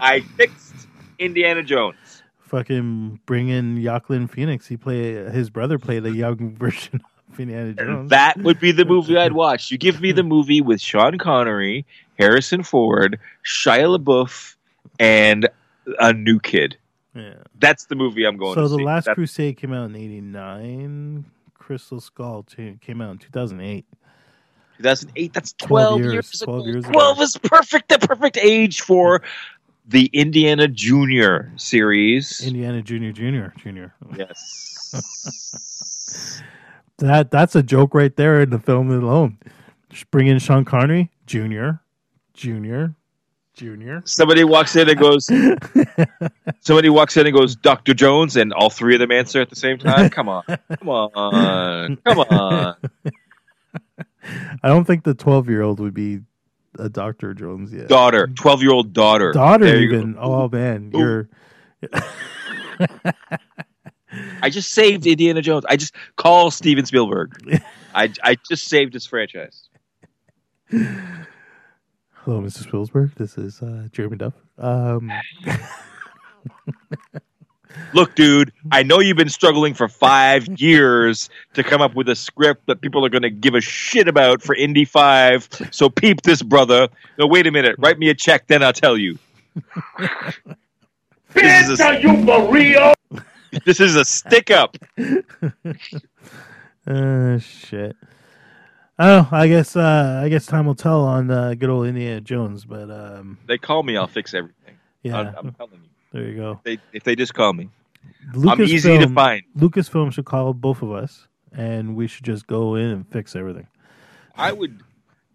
I fixed Indiana Jones. Fucking bring in Joaquin Phoenix. He play his brother played a young version of Indiana Jones. That would be the movie I'd watch. You give me the movie with Sean Connery, Harrison Ford, Shia LaBeouf, and a new kid. yeah. That's the movie I'm going So the see. Last That's- Crusade came out in '89. Crystal Skull came out in 2008. 2008. That's 12 12, years, years, 12 ago. years ago. 12 is perfect. The perfect age for the Indiana Junior series. Indiana Junior, Junior, Junior. yes. That that's a joke right there in the film alone. Just bring in Sean Connery, Junior, Junior, Junior. somebody walks in and goes. somebody walks in and goes, Doctor Jones, and all three of them answer at the same time. Come on, come on, come on. I don't think the 12 year old would be a Doctor Jones yet. Daughter, twelve-year-old daughter. Daughter There even. Oh man, Ooh. you're I just saved Indiana Jones. I just call Steven Spielberg. I I just saved his franchise. hello, Mr. Spielberg. This is uh, Jeremy Duff. Um, Look, dude, I know you've been struggling for five years to come up with a script that people are going to give a shit about for Indy 5. So peep this, brother. No, wait a minute. Write me a check, then I'll tell you. this, is a, you for real? this is a stick up. uh, shit. Oh, I guess uh, I guess time will tell on uh, good old Indiana Jones, but um, They call me, I'll fix everything. yeah, I'm, I'm telling you. There you go. They, if they just call me, I'm Lucasfilm, easy to find. Lucasfilm should call both of us, and we should just go in and fix everything. I would.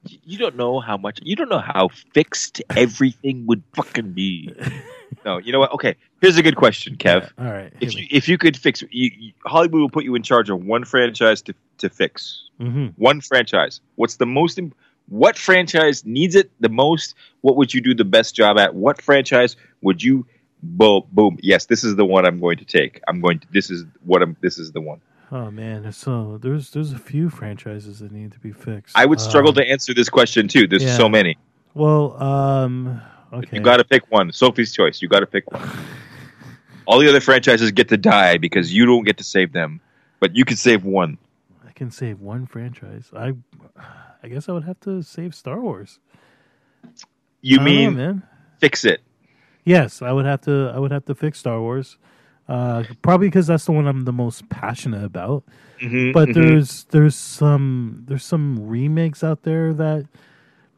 You don't know how much. You don't know how fixed everything would fucking be. No, you know what? Okay, here's a good question, Kev. All right. If you if you could fix, you, you, Hollywood will put you in charge of one franchise to to fix. hmm One franchise. What's the most? im- What franchise needs it the most? What would you do the best job at? What franchise would you? Boom, boom. Yes, this is the one I'm going to take. I'm going to. This is what I'm. This is the one. Oh man, so there's there's a few franchises that need to be fixed. I would struggle Um, to answer this question too. There's yeah. so many. Well, um, okay. You got to pick one. Sophie's choice. You got to pick one. All the other franchises get to die because you don't get to save them, but you can save one. I can save one franchise. I, I guess I would have to save Star Wars. You know, mean man? fix it? Yes, I would have to. I would have to fix Star Wars. Uh, probably because that's the one I'm the most passionate about. Mhm, But mhm. there's there's some there's some remakes out there that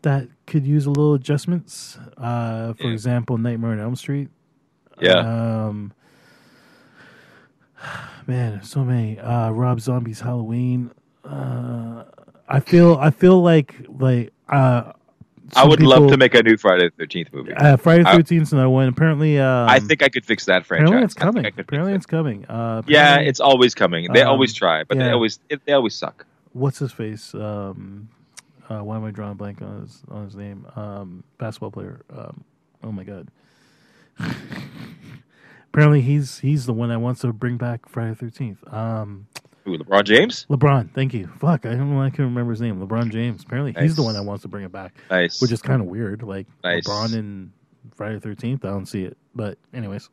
that could use a little adjustments. Uh, for Yeah. example, Nightmare on Elm Street. yeah. Um, man, so many. Uh, Rob Zombie's Halloween. Uh, I feel I feel like like uh, I would people, love to make a new Friday the 13th movie. Uh, Friday the 13th is another one. Apparently, um, I think I could fix that franchise. Apparently, it's coming. I I apparently, it's it. coming. Uh, yeah, it's always coming. They um, always try, but yeah. they always it, they always suck. What's his face? Um, uh, why am I drawing blank on his on his name? Um, basketball player. Um, oh my god. apparently, he's he's the one that wants to bring back Friday the 13th. Who, LeBron James? LeBron, thank you. Fuck, I don't know. I can remember his name. LeBron James. Apparently he's the one that wants to bring it back, Nice. which is kind of weird. Like Nice. LeBron and Friday the Thirteenth. I don't see it. But anyways,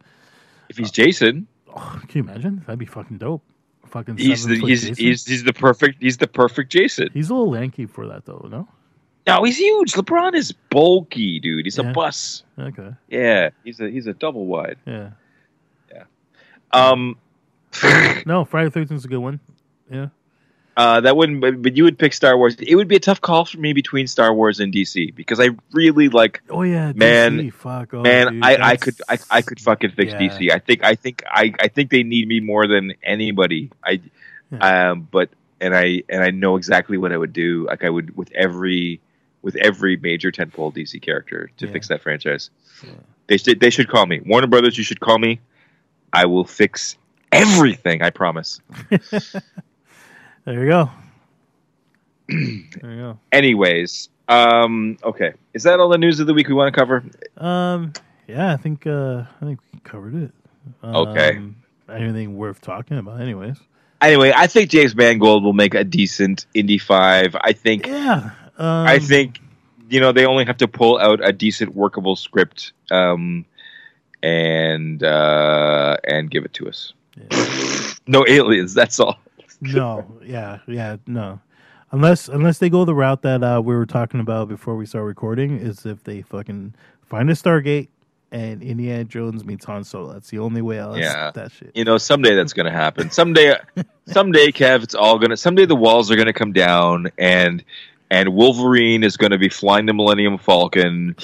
if he's Jason, oh, can you imagine? That'd be fucking dope. Fucking he's the he's, Jason. he's he's the perfect he's the perfect Jason. he's a little lanky for that though. No. No, he's huge. LeBron is bulky, dude. He's Yeah. a bus. Okay. Yeah, he's a he's a double wide. Yeah. Yeah. Um, No, Friday the Thirteenth is a good one. Yeah. uh, that wouldn't. But, but you would pick Star Wars. It would be a tough call for me between Star Wars and DC because I really like. Oh yeah, Man, fuck, oh, Man, dude, I, I could I, I could fucking fix Yeah. DC. I think I think I, I think they need me more than anybody. I um but and I and I know exactly what I would do. Like I would with every with every major tentpole DC character to Yeah. fix that franchise. Yeah. They should they should call me Warner Brothers. You should call me. I will fix everything. I promise. There you go. There you go. Anyways, um, okay, is that all the news of the week we want to cover? Um, yeah, I think uh, I think we covered it. Um, Okay. Anything worth talking about, anyways. Anyway, I think James Mangold will make a decent Indy Five. I think. Yeah. Um, I think you know they only have to pull out a decent workable script um, and uh, and give it to us. No aliens. That's all. no. Yeah. Yeah. No. Unless unless they go the route that uh, we were talking about before we start recording, is if they fucking find a Stargate and Indiana Jones meets Han Solo. That's the only way else. Yeah. That shit. You know, someday that's going to happen. Someday, someday, Kev, it's all gonna. Someday the walls are going to come down, and and Wolverine is going to be flying the Millennium Falcon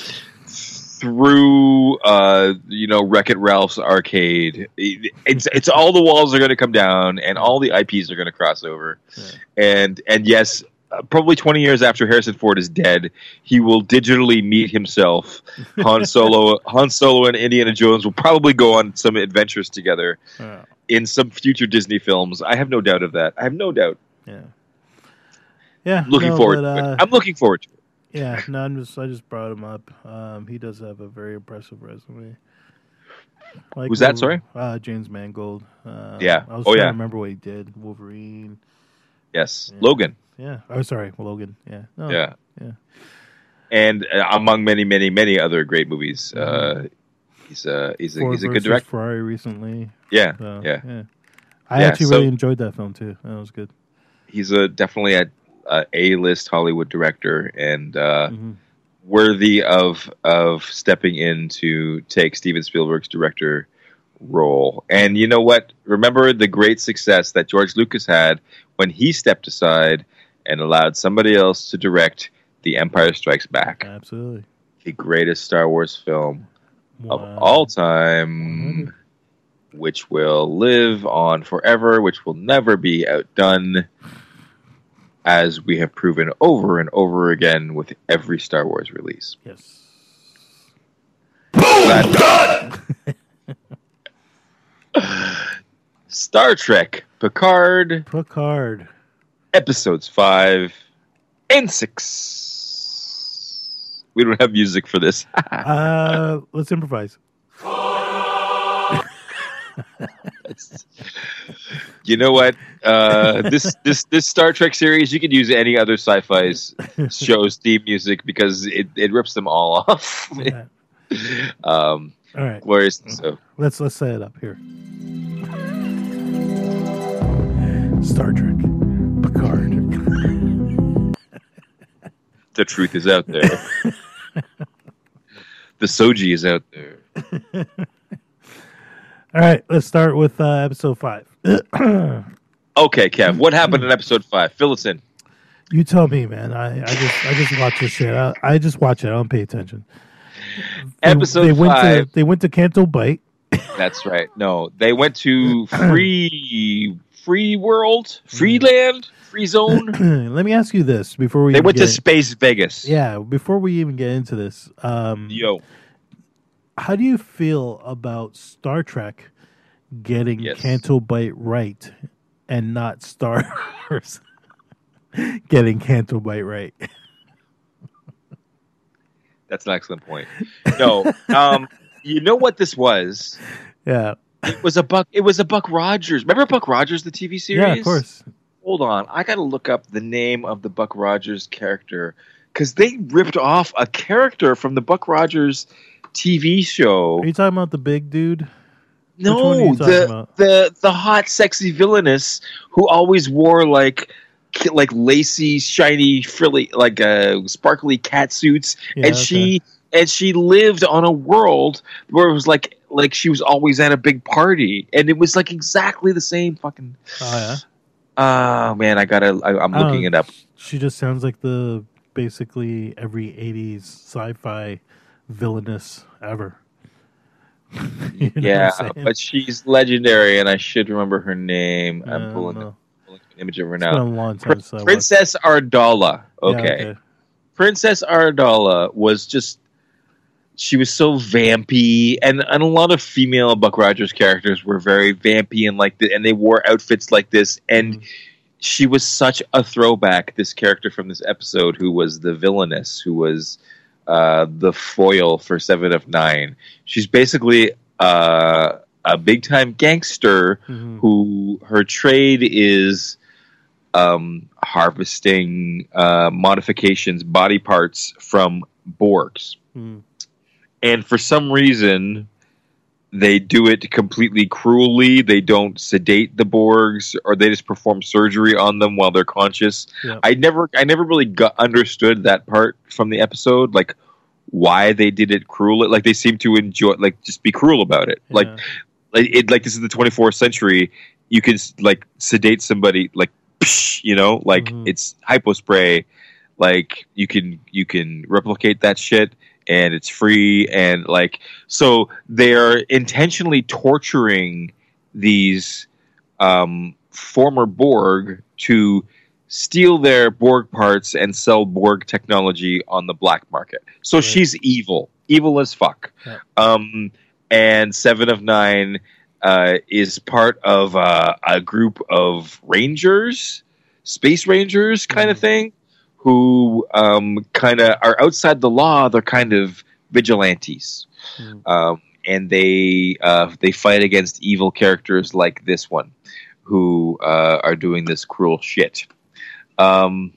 through, uh, you know, Wreck It Ralph's arcade. It's it's all the walls are going to come down, and all the IPs are going to cross over, and and yes. uh, Probably 20 years after Harrison Ford is dead, he will digitally meet himself. Han Solo, Han Solo, and Indiana Jones will probably go on some adventures together Yeah. in some future Disney films. I have no doubt of that. I have no doubt. Yeah. Yeah. Looking no, forward but, uh. I'm looking forward to it. Yeah, no, I'm just I just brought him up. Um, he does have a very impressive resume. Like Who's that, sorry? Uh, James Mangold. Uh, Yeah. I was Oh, trying yeah. to remember what he did. Wolverine. Yes, Yeah. Logan. Yeah. Oh, sorry, Logan. Yeah. No, Yeah. yeah. And uh, among many, many, many other great movies. Uh, he's a he's a Ford he's a good director. Ferrari recently. Yeah, So, yeah. yeah. I actually so- really enjoyed that film too. That was good. He's a definitely a, a A-list Hollywood director and uh, Mhm. worthy of of stepping in to take Steven Spielberg's director role. And you know what? Remember the great success that George Lucas had when he stepped aside and allowed somebody else to direct The Empire Strikes Back, Absolutely. the greatest Star Wars film of all time, which will live on forever, which will never be outdone, as we have proven over and over again with every Star Wars release. Yes. That- Star Trek Picard Picard. episodes five and six. We don't have music for this. uh, let's improvise. You know what? Uh, this this this Star Trek series, you could use any other sci-fi show's theme music because it, it rips them all off. Yeah. um, All right. whereas so Let's let's set it up here. Star Trek, Picard. the truth is out there, the Soji is out there. All right, let's start with uh, episode five. Okay, Kev, what happened in episode five? Fill us in. you tell me, man. I, I just I just watch this shit. I, I just watch it. I don't pay attention. They- Episode they went five. to they went to Canto Bight. That's right. No, they went to free free world, free land, free zone. Let me ask you this before we They went to Space Vegas. yeah before we even get into this. Um, Yo, how do you feel about Star Trek getting Yes. Canto Bight right and not Star Wars getting Canto Bight right? that's an excellent point. No, um, you know what this was? Yeah, It was a Buck. It was a Buck Rogers. Remember Buck Rogers, the TV series? yeah, of course. Hold on, I got to look up the name of the Buck Rogers character because they ripped off a character from the Buck Rogers TV show. Are you talking about the big dude? No, the about? the the hot, sexy villainess who always wore like like lacy, shiny, frilly, like uh, sparkly cat suits, Yeah, and okay. she and she lived on a world where it was like like she was always at a big party, and it was like exactly the same fucking. Oh yeah. Oh man, I gotta. I, I'm I looking it up. She just sounds like the basically every '80s sci-fi villainess ever. You know Yeah, but she's legendary, and I should remember her name. I'm pulling, know. pulling an image of her It's been now. a long time I Princess Ardala. Yeah, Okay. Princess Ardala was just she was so vampy and, and a lot of female Buck Rogers characters were very vampy and like the, and they wore outfits like this and mm-hmm. she was such a throwback. This character from this episode, who was the villainess, who was uh, the foil for Seven of Nine. She's basically uh, a big time gangster Mhm. who her trade is um, harvesting uh, modifications, body parts from Borgs. Mhm. And for some reason, they do it completely cruelly. They don't sedate the Borgs, or they just perform surgery on them while they're conscious. Yeah. I never, I never really got, understood that part from the episode, like why they did it cruel. Like they seem to enjoy, like just be cruel about it. Like Yeah. like it like this is the 24th century you can like sedate somebody like psh, you know like Mhm. it's hypospray like you can you can replicate that shit and it's free and like so they're intentionally torturing these um former borg to steal their borg parts and sell borg technology on the black market so Right. she's evil evil as fuck Yeah. um and Seven of Nine uh, is part of uh, a group of rangers, space rangers, kind of Mhm. thing, who um, kind of are outside the law. They're kind of vigilantes, Mhm. um, and they uh, they fight against evil characters like this one, who uh, are doing this cruel shit. Um,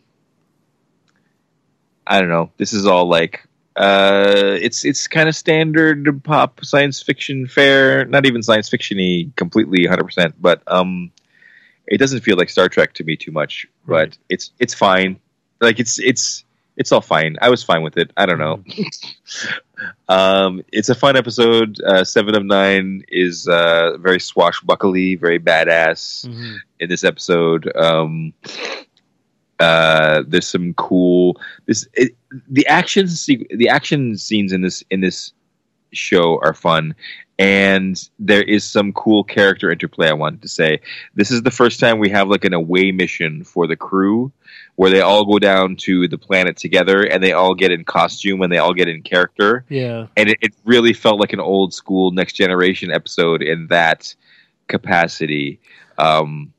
I don't know. This is all like uh, it's it's kind of standard pop science fiction fare. Not even science fictiony completely, hundred percent. But um, it doesn't feel like Star Trek to me too much. Right. But it's it's fine. Like it's it's it's all fine. I was fine with it. I don't know. um, it's a fun episode. Uh, Seven of Nine is uh, very swashbuckly, very badass Mhm. in this episode. Um, uh, there's some cool this it, the action se- the action scenes in this in this show are fun and there is some cool character interplay i wanted to say this is the first time we have like an away mission for the crew where they all go down to the planet together and they all get in costume and they all get in character Yeah. and it, it really felt like an old school next generation episode in that capacity um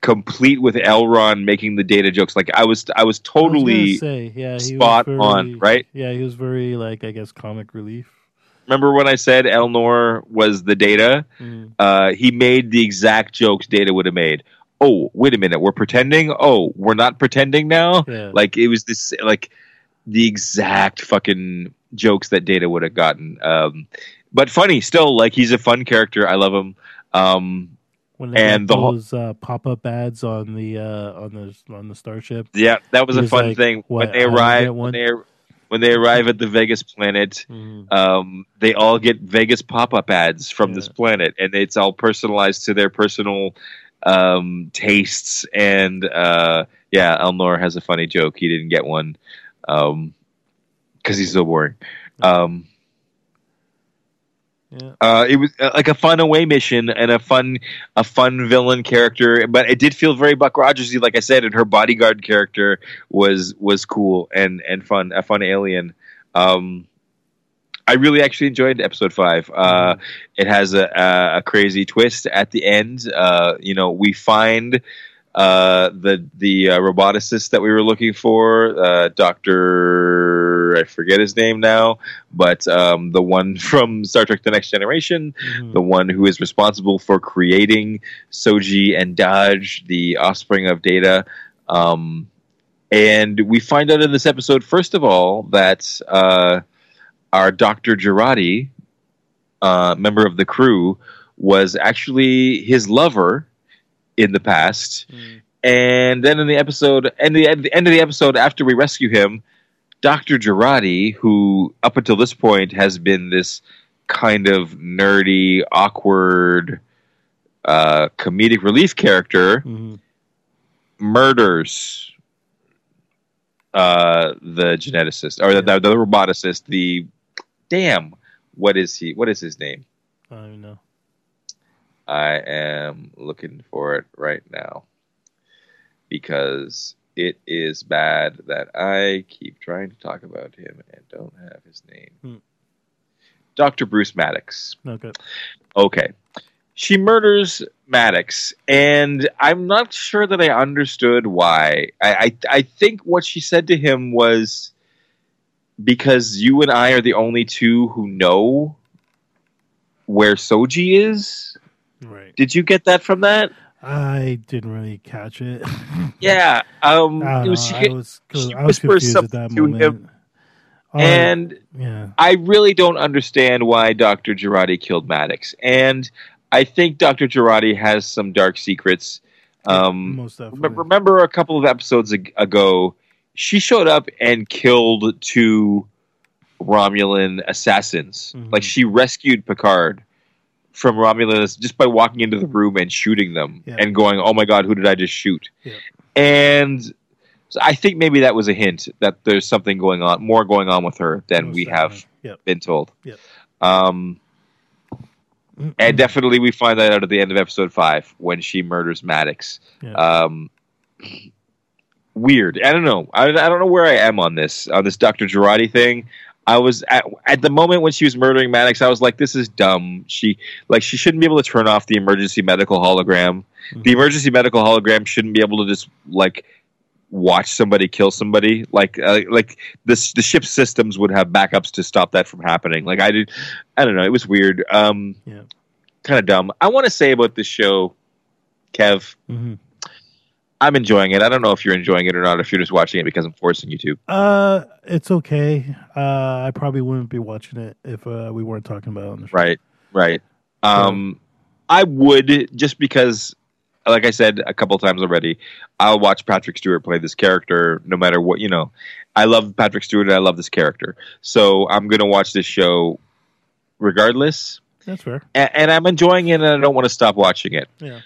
complete with Elnor making the data jokes like i was i was I was totally say, yeah, spot was on, right? Yeah, he was very like I guess comic relief. Remember when i said? Elnor was the data. Mm. uh he made the exact jokes data would have made. Oh wait a minute. We're pretending? Oh we're not pretending now? Yeah. like it was this like the exact fucking jokes that data would have gotten. Um but funny still like he's a fun character. I love him. Um when they and the whole- those uh, pop-up ads on the uh, on the on the starship. yeah that was a was fun like, thing. "What, when they I don't arrive when they when they arrive at the vegas planet Mhm. um, they all get Vegas pop up ads from this planet, and it's all personalized to their personal um, tastes. And uh, yeah, Elnor has a funny joke. He didn't get one because he's so boring. Yeah. uh, it was uh, like a fun away mission and a fun a fun villain character, but it did feel very Buck Rogersy, like I said, and her bodyguard character was was cool and and fun, a fun alien. Um, I really actually enjoyed episode five. Uh, it has a, a, a crazy twist at the end. Uh, you know, we find uh, the the uh, roboticist that we were looking for, uh, Doctor. I forget his name now, but um, the one from Star Trek: The Next Generation, Mhm. the one who is responsible for creating Soji and Dahj, the offspring of Data. Um, and we find out in this episode, first of all, that uh, our Dr. Jurati, uh, member of the crew, was actually his lover in the past. Mm. And then in the episode, and the, at the end of the episode, after we rescue him, Dr. Jurati, who up until this point has been this kind of nerdy, awkward, uh, comedic relief character, Mhm. murders uh, the geneticist or the, the, the roboticist. The damn, what is he? What is his name? I don't know. I am looking for it right now because it is bad that I keep trying to talk about him and don't have his name. Hmm. Dr. Bruce Maddox. Okay. Okay. she murders Maddox, and I'm not sure that I understood why. I, I I think what she said to him was because you and I are the only two who know where Soji is. Right. Did you get that from that? I didn't really catch it. Yeah. Um, I, it was, know, I was, she I was confused at that something to moment. him, and yeah, I really don't understand why Dr. Jurati killed Maddox. And I think Dr. Jurati has some dark secrets. Um, most definitely. Remember a couple of episodes ago, she showed up and killed two Romulan assassins. Mhm. Like she rescued Picard from Romulus just by walking into the room and shooting them Yeah. and going, "Oh my god, who did I just shoot?" Yeah. And so I think maybe that was a hint that there's something going on, more going on with her than Most we have Yep. been told. Yep. Um, and definitely we find that out at the end of episode five when she murders Maddox. Yeah. Um, weird. I don't know. I, I don't know where I am on this on this Dr. Jurati thing. I was at at the moment when she was murdering Maddox. I was like, "This is dumb." She like she shouldn't be able to turn off the emergency medical hologram. Mhm. The emergency medical hologram shouldn't be able to just like watch somebody kill somebody. Like uh, like this the ship systems would have backups to stop that from happening. Like I did. I don't know. It was weird. Um, Yeah. kind of dumb. I want to say about this show, Kev. Mhm. I'm enjoying it. I don't know if you're enjoying it or not. If you're just watching it because I'm forcing you to. Uh, it's okay. Uh, I probably wouldn't be watching it if uh, we weren't talking about it on the show. Right. Right. Um, I would just because, like I said a couple times already, I'll watch Patrick Stewart play this character no matter what. You know, I love Patrick Stewart. and I love this character, so I'm gonna watch this show regardless. That's fair. And, and I'm enjoying it, and I don't want to stop watching it. Yeah.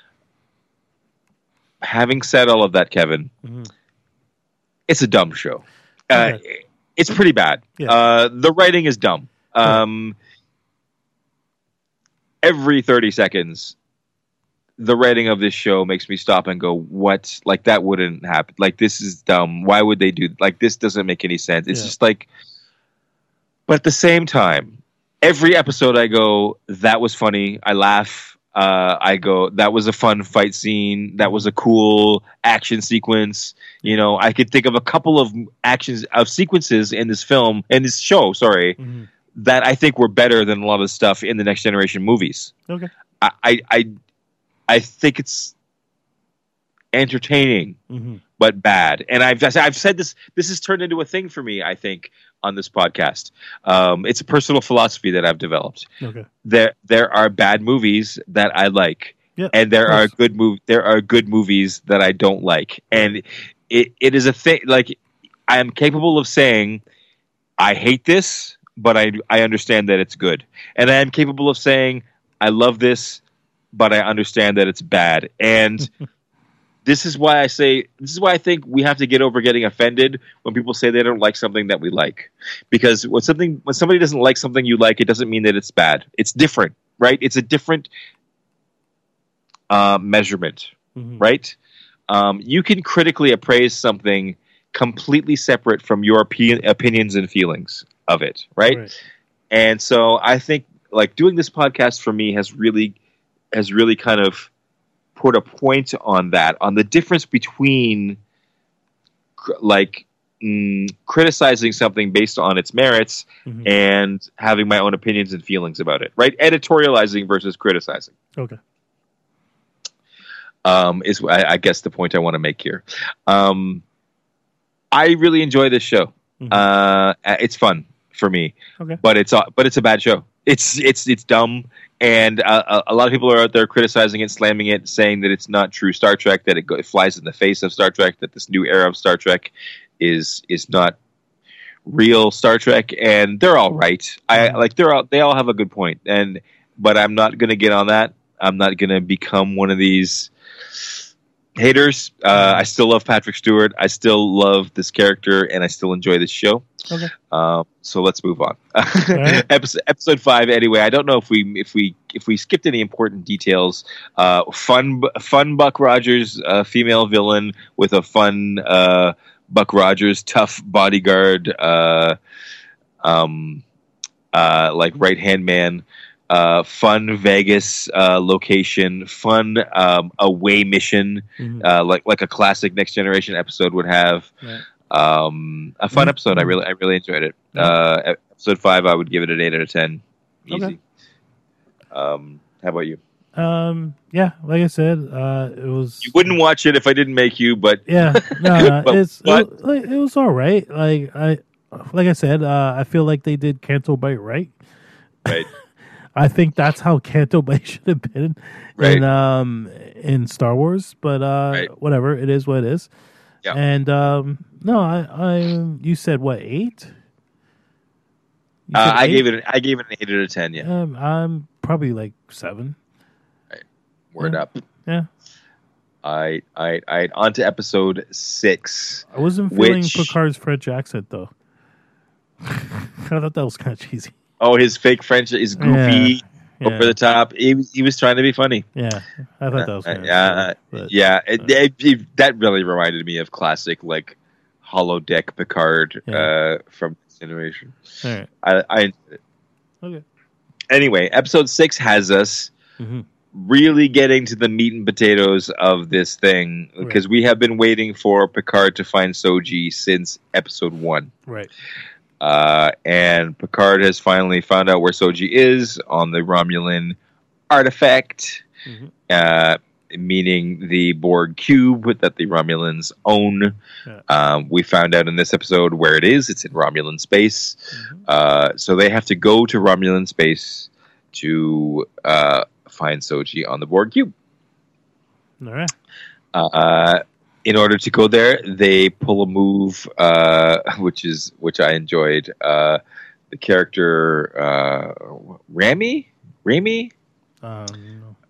Having said all of that, Kevin, Mhm. it's a dumb show. Uh, it's pretty bad. Yeah. Uh, the writing is dumb. Um, every 30 seconds, the writing of this show makes me stop and go, what? Like, that wouldn't happen. Like, this is dumb. Why would they do Like, this doesn't make any sense. It's Yeah. just like, but at the same time, every episode I go, that was funny. I laugh. Uh, I go, that was a fun fight scene. That was a cool action sequence. You know, I could think of a couple of actions of sequences in this film, in this show, sorry, Mhm. that I think were better than a lot of the stuff in the Next Generation movies. Okay. I, I, I, I think it's entertaining hmm but bad. And I've I've said this. This has turned into a thing for me. I think on this podcast, um, it's a personal philosophy that I've developed. Okay. There there are bad movies that I like, Yeah. and there are good mov- There are good movies that I don't like, and it, it is a thing. Like I am capable of saying, I hate this, but I I understand that it's good, and I am capable of saying I love this, but I understand that it's bad, and. this is why I say this is why I think we have to get over getting offended when people say they don't like something that we like. Because when something when somebody doesn't like something you like, it doesn't mean that it's bad. It's different, right? It's a different uh, measurement, Mhm. right? Um, you can critically appraise something completely separate from your opi- opinions and feelings of it, right? And so I think like doing this podcast for me has really has really kind of put a point on that on the difference between cr- like mm, criticizing something based on its merits Mhm. and having my own opinions and feelings about it right editorializing versus criticizing Okay. um, is I, I guess the point I want to make here. Um, I really enjoy this show. Mhm. Uh, it's fun for me, Okay. but it's a, but it's a bad show. It's it's it's dumb, and uh, a, lot of people are out there criticizing it, slamming it, saying that it's not true Star Trek, that it, go, it flies in the face of Star Trek, that this new era of Star Trek is is not real Star Trek, and they're all right. I Mhm. like they're all they all have a good point, and but I'm not going to get on that. I'm not going to become one of these haters. Uh, I still love Patrick Stewart. I still love this character, and I still enjoy this show. Okay. Um, so let's move on. right. episode, episode five. Anyway, I don't know if we if we if we skipped any important details. Uh, fun fun Buck Rogers, uh, female villain with a fun uh, Buck Rogers tough bodyguard, uh, um, uh, like right hand man. Uh, fun Vegas uh, location, fun um, away mission, Mhm. uh, like like a classic Next Generation episode would have. Right. Um, a fun Mhm. episode. I really I really enjoyed it. Yeah. Uh, episode five, I would give it an eight out of ten. Easy. Okay. Um, how about you? Um, yeah, like I said, uh, it was. You wouldn't watch it if I didn't make you, but Yeah, no, But it's it, like, it was all right. Like I, like I said, uh, I feel like they did Canto Bight right. right. I think that's how Canto Bight should have been Right. in um in Star Wars. But uh, Right. whatever, it is what it is. Yeah. And um, no, I, I, you said what eight? Uh, I eight? gave it. I gave it an eight out of ten. Yeah, Um, I'm probably like seven. word yeah. up. Yeah, I, I, I. On to episode six. I wasn't feeling Which- Picard's French accent though. I thought that was kind of cheesy. Oh, his fake French is goofy, Yeah. over the top. He, was- he was trying to be funny. Yeah, I thought that was Uh, of yeah, but, yeah, it, it- it- that really reminded me of classic like holodeck Picard Yeah. uh, from this generation. all right. I, I Okay. anyway, episode six has us hmm really getting to the meat and potatoes of this thing because we have been waiting for Picard to find Soji since episode one. Right. Uh, and Picard has finally found out where Soji is on the Romulan artifact, Mhm. uh, meaning the Borg cube that the Romulans own. Yeah. Um, we found out in this episode where it is. It's in Romulan space. Mhm. Uh, so they have to go to Romulan space to uh, find Soji on the Borg cube. All right. In order to go there, they pull a move, uh, which is which I enjoyed. Uh, the character uh, Rami, Rami, Um,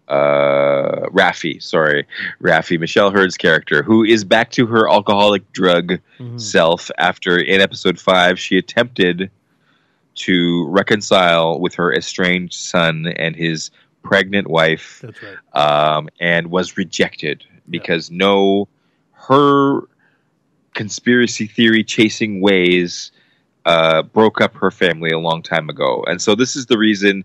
uh, Raffi. Sorry, Raffi. Michelle Hurd's character, who is back to her alcoholic drug Mhm. self after in episode five she attempted to reconcile with her estranged son and his pregnant wife That's right. um, and was rejected because no, her conspiracy theory chasing ways uh, broke up her family a long time ago, and so this is the reason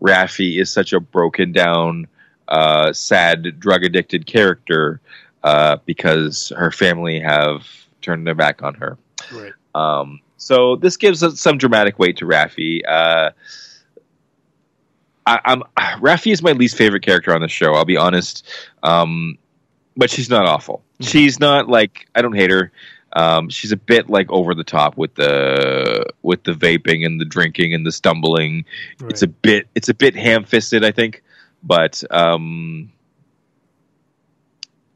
Raffi is such a broken down, uh, sad, drug addicted character uh, because her family have turned their back on her. Right. Um, so this gives us some dramatic weight to Raffi. Uh, I, I'm Raffi is my least favorite character on the show. I'll be honest, um, but she's not awful. She's not like I don't hate her. Um, she's a bit like over the top with the with the vaping and the drinking and the stumbling. Right. It's a bit it's a bit ham fisted, I think, but um,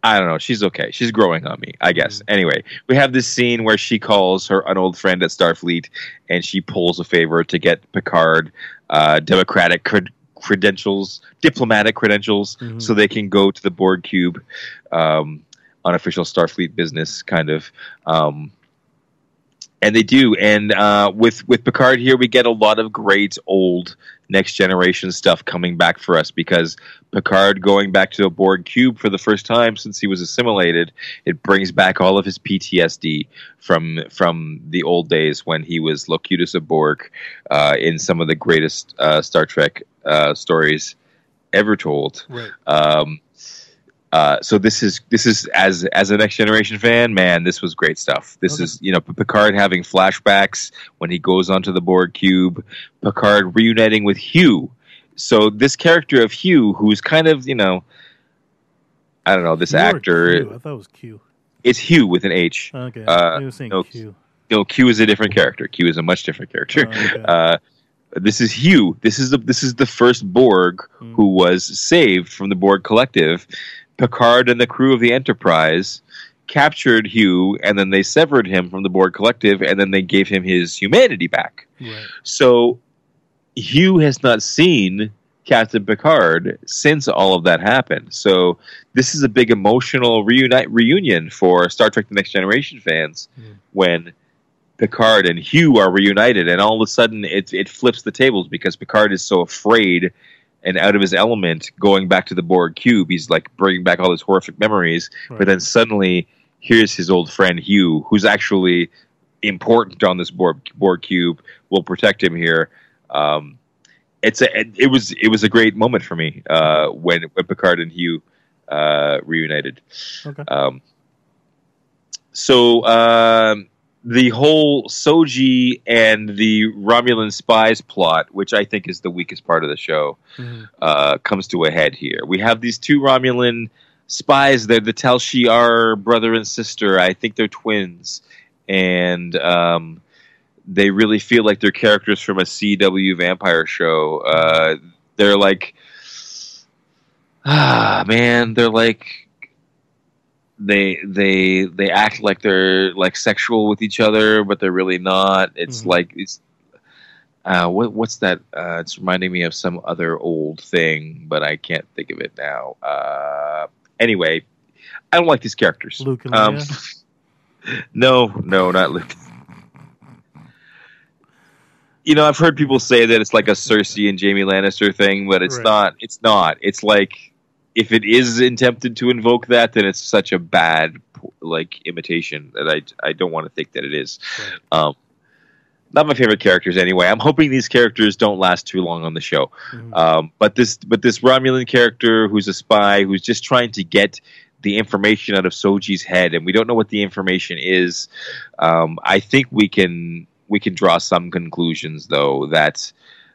I don't know. She's okay. She's growing on me, I guess. Anyway, we have this scene where she calls her an old friend at Starfleet, and she pulls a favor to get Picard uh, democratic cred- credentials, diplomatic credentials, Mhm. so they can go to the Borg cube, um, unofficial Starfleet business, kind of. Um, and they do. And uh, with with Picard here, we get a lot of great old next generation stuff coming back for us because Picard going back to the Borg cube for the first time since he was assimilated, it brings back all of his PTSD from from the old days when he was Locutus of Borg uh, in some of the greatest uh, Star Trek uh, stories ever told. Right. Um, uh, so this is this is as as a next generation fan, man, this was great stuff. This Okay. is you know Picard having flashbacks when he goes onto the Borg cube, Picard reuniting with Hugh. So this character of Hugh, who's kind of you know, I don't know, this You actor. I thought it was Q. it's Hugh with an H. Okay. Uh, you were saying no, Q. No, Q is a different character. Q is a much different character. Oh, okay. Uh, this is Hugh. This is the this is the first Borg Hmm. who was saved from the Borg collective. Picard and the crew of the Enterprise captured Hugh, and then they severed him from the Borg collective, and then they gave him his humanity back. Right. So Hugh has not seen Captain Picard since all of that happened. So this is a big emotional reunite reunion for Star Trek: The Next Generation fans Mm. when Picard and Hugh are reunited, and all of a sudden it it flips the tables because Picard is so afraid and out of his element going back to the Borg cube. He's like bringing back all his horrific memories, Right. but then suddenly here's his old friend Hugh, who's actually important on this Borg, Borg cube, will protect him here. Um, it's a it was it was a great moment for me uh, when when Picard and Hugh uh, reunited. Okay. Um, so um, the whole Soji and the Romulan spies plot, which I think is the weakest part of the show, Mhm. uh, comes to a head here. We have these two Romulan spies. They're the Tal Shiar brother and sister. I think they're twins, and um, they really feel like they're characters from a CW vampire show. Uh, they're like, ah, man, they're like. They they they act like they're like sexual with each other, but they're really not. It's Mhm. like it's uh, what what's that? Uh, it's reminding me of some other old thing, but I can't think of it now. Uh, anyway, I don't like these characters. Luke and Um, no, no, not Luke. You know, I've heard people say that it's like a Cersei and Jaime Lannister thing, but it's Right. not. It's not. It's like if it is attempted to invoke that, then it's such a bad like imitation that I I don't want to think that it is. Um, not my favorite characters anyway. I'm hoping these characters don't last too long on the show. Mhm. Um, but this but this Romulan character who's a spy who's just trying to get the information out of Soji's head, and we don't know what the information is. Um, I think we can we can draw some conclusions though that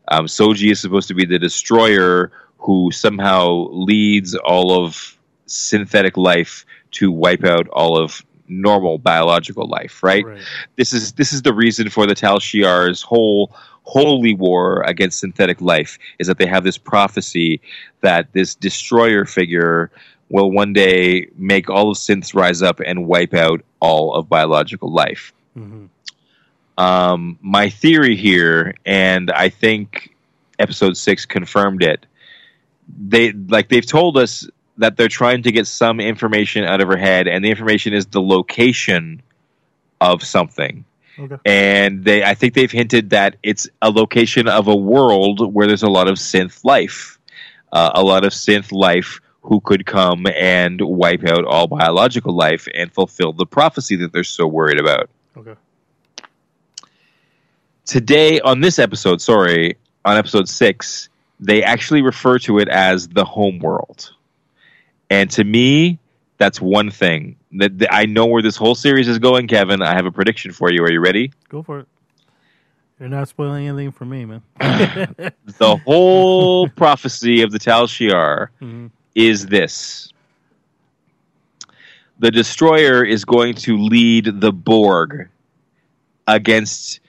um, Soji is supposed to be the destroyer who somehow leads all of synthetic life to wipe out all of normal biological life, right? right. this is this is the reason for the Tal Shiar's whole holy war against synthetic life is that they have this prophecy that this destroyer figure will one day make all of synths rise up and wipe out all of biological life. hmm Um, my theory here, and I think episode six confirmed it. They like they've told us that they're trying to get some information out of her head, and the information is the location of something. Okay. And they, I think they've hinted that it's a location of a world where there's a lot of synth life, uh, a lot of synth life who could come and wipe out all biological life and fulfill the prophecy that they're so worried about Okay. today on this episode, sorry, on episode six, they actually refer to it as the home world. And to me, that's one thing. That I know where this whole series is going, Kevin. I have a prediction for you. Are you ready? Go for it. You're not spoiling anything for me, man. The whole prophecy of the Tal Shiar Mhm. is this. The destroyer is going to lead the Borg against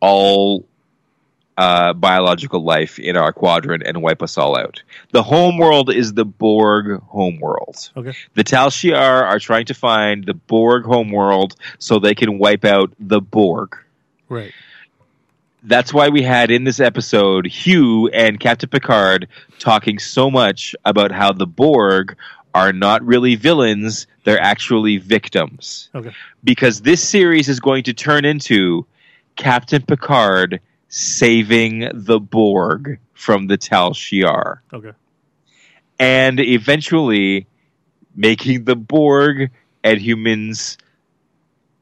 all uh, biological life in our quadrant and wipe us all out. The home world is the Borg home world. Okay. The Tal Shiar are trying to find the Borg home world so they can wipe out the Borg Right. that's why we had in this episode Hugh and Captain Picard talking so much about how the Borg are not really villains, they're actually victims. Okay. Because this series is going to turn into Captain Picard saving the Borg from the Tal Shiar Okay. and eventually making the Borg and humans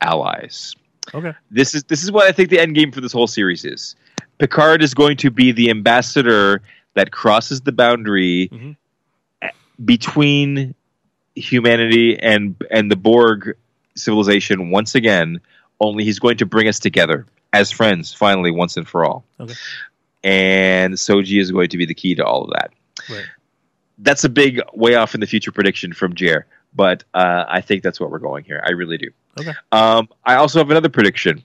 allies Okay. this is this is what I think the end game for this whole series is. Picard is going to be the ambassador that crosses the boundary Mhm. between humanity and and the Borg civilization once again. Only he's going to bring us together as friends finally once and for all. Okay. And Soji is going to be the key to all of that. Right. That's a big way off in the future prediction from Jer, but uh, I think that's what we're going here. I really do. Okay. Um, I also have another prediction.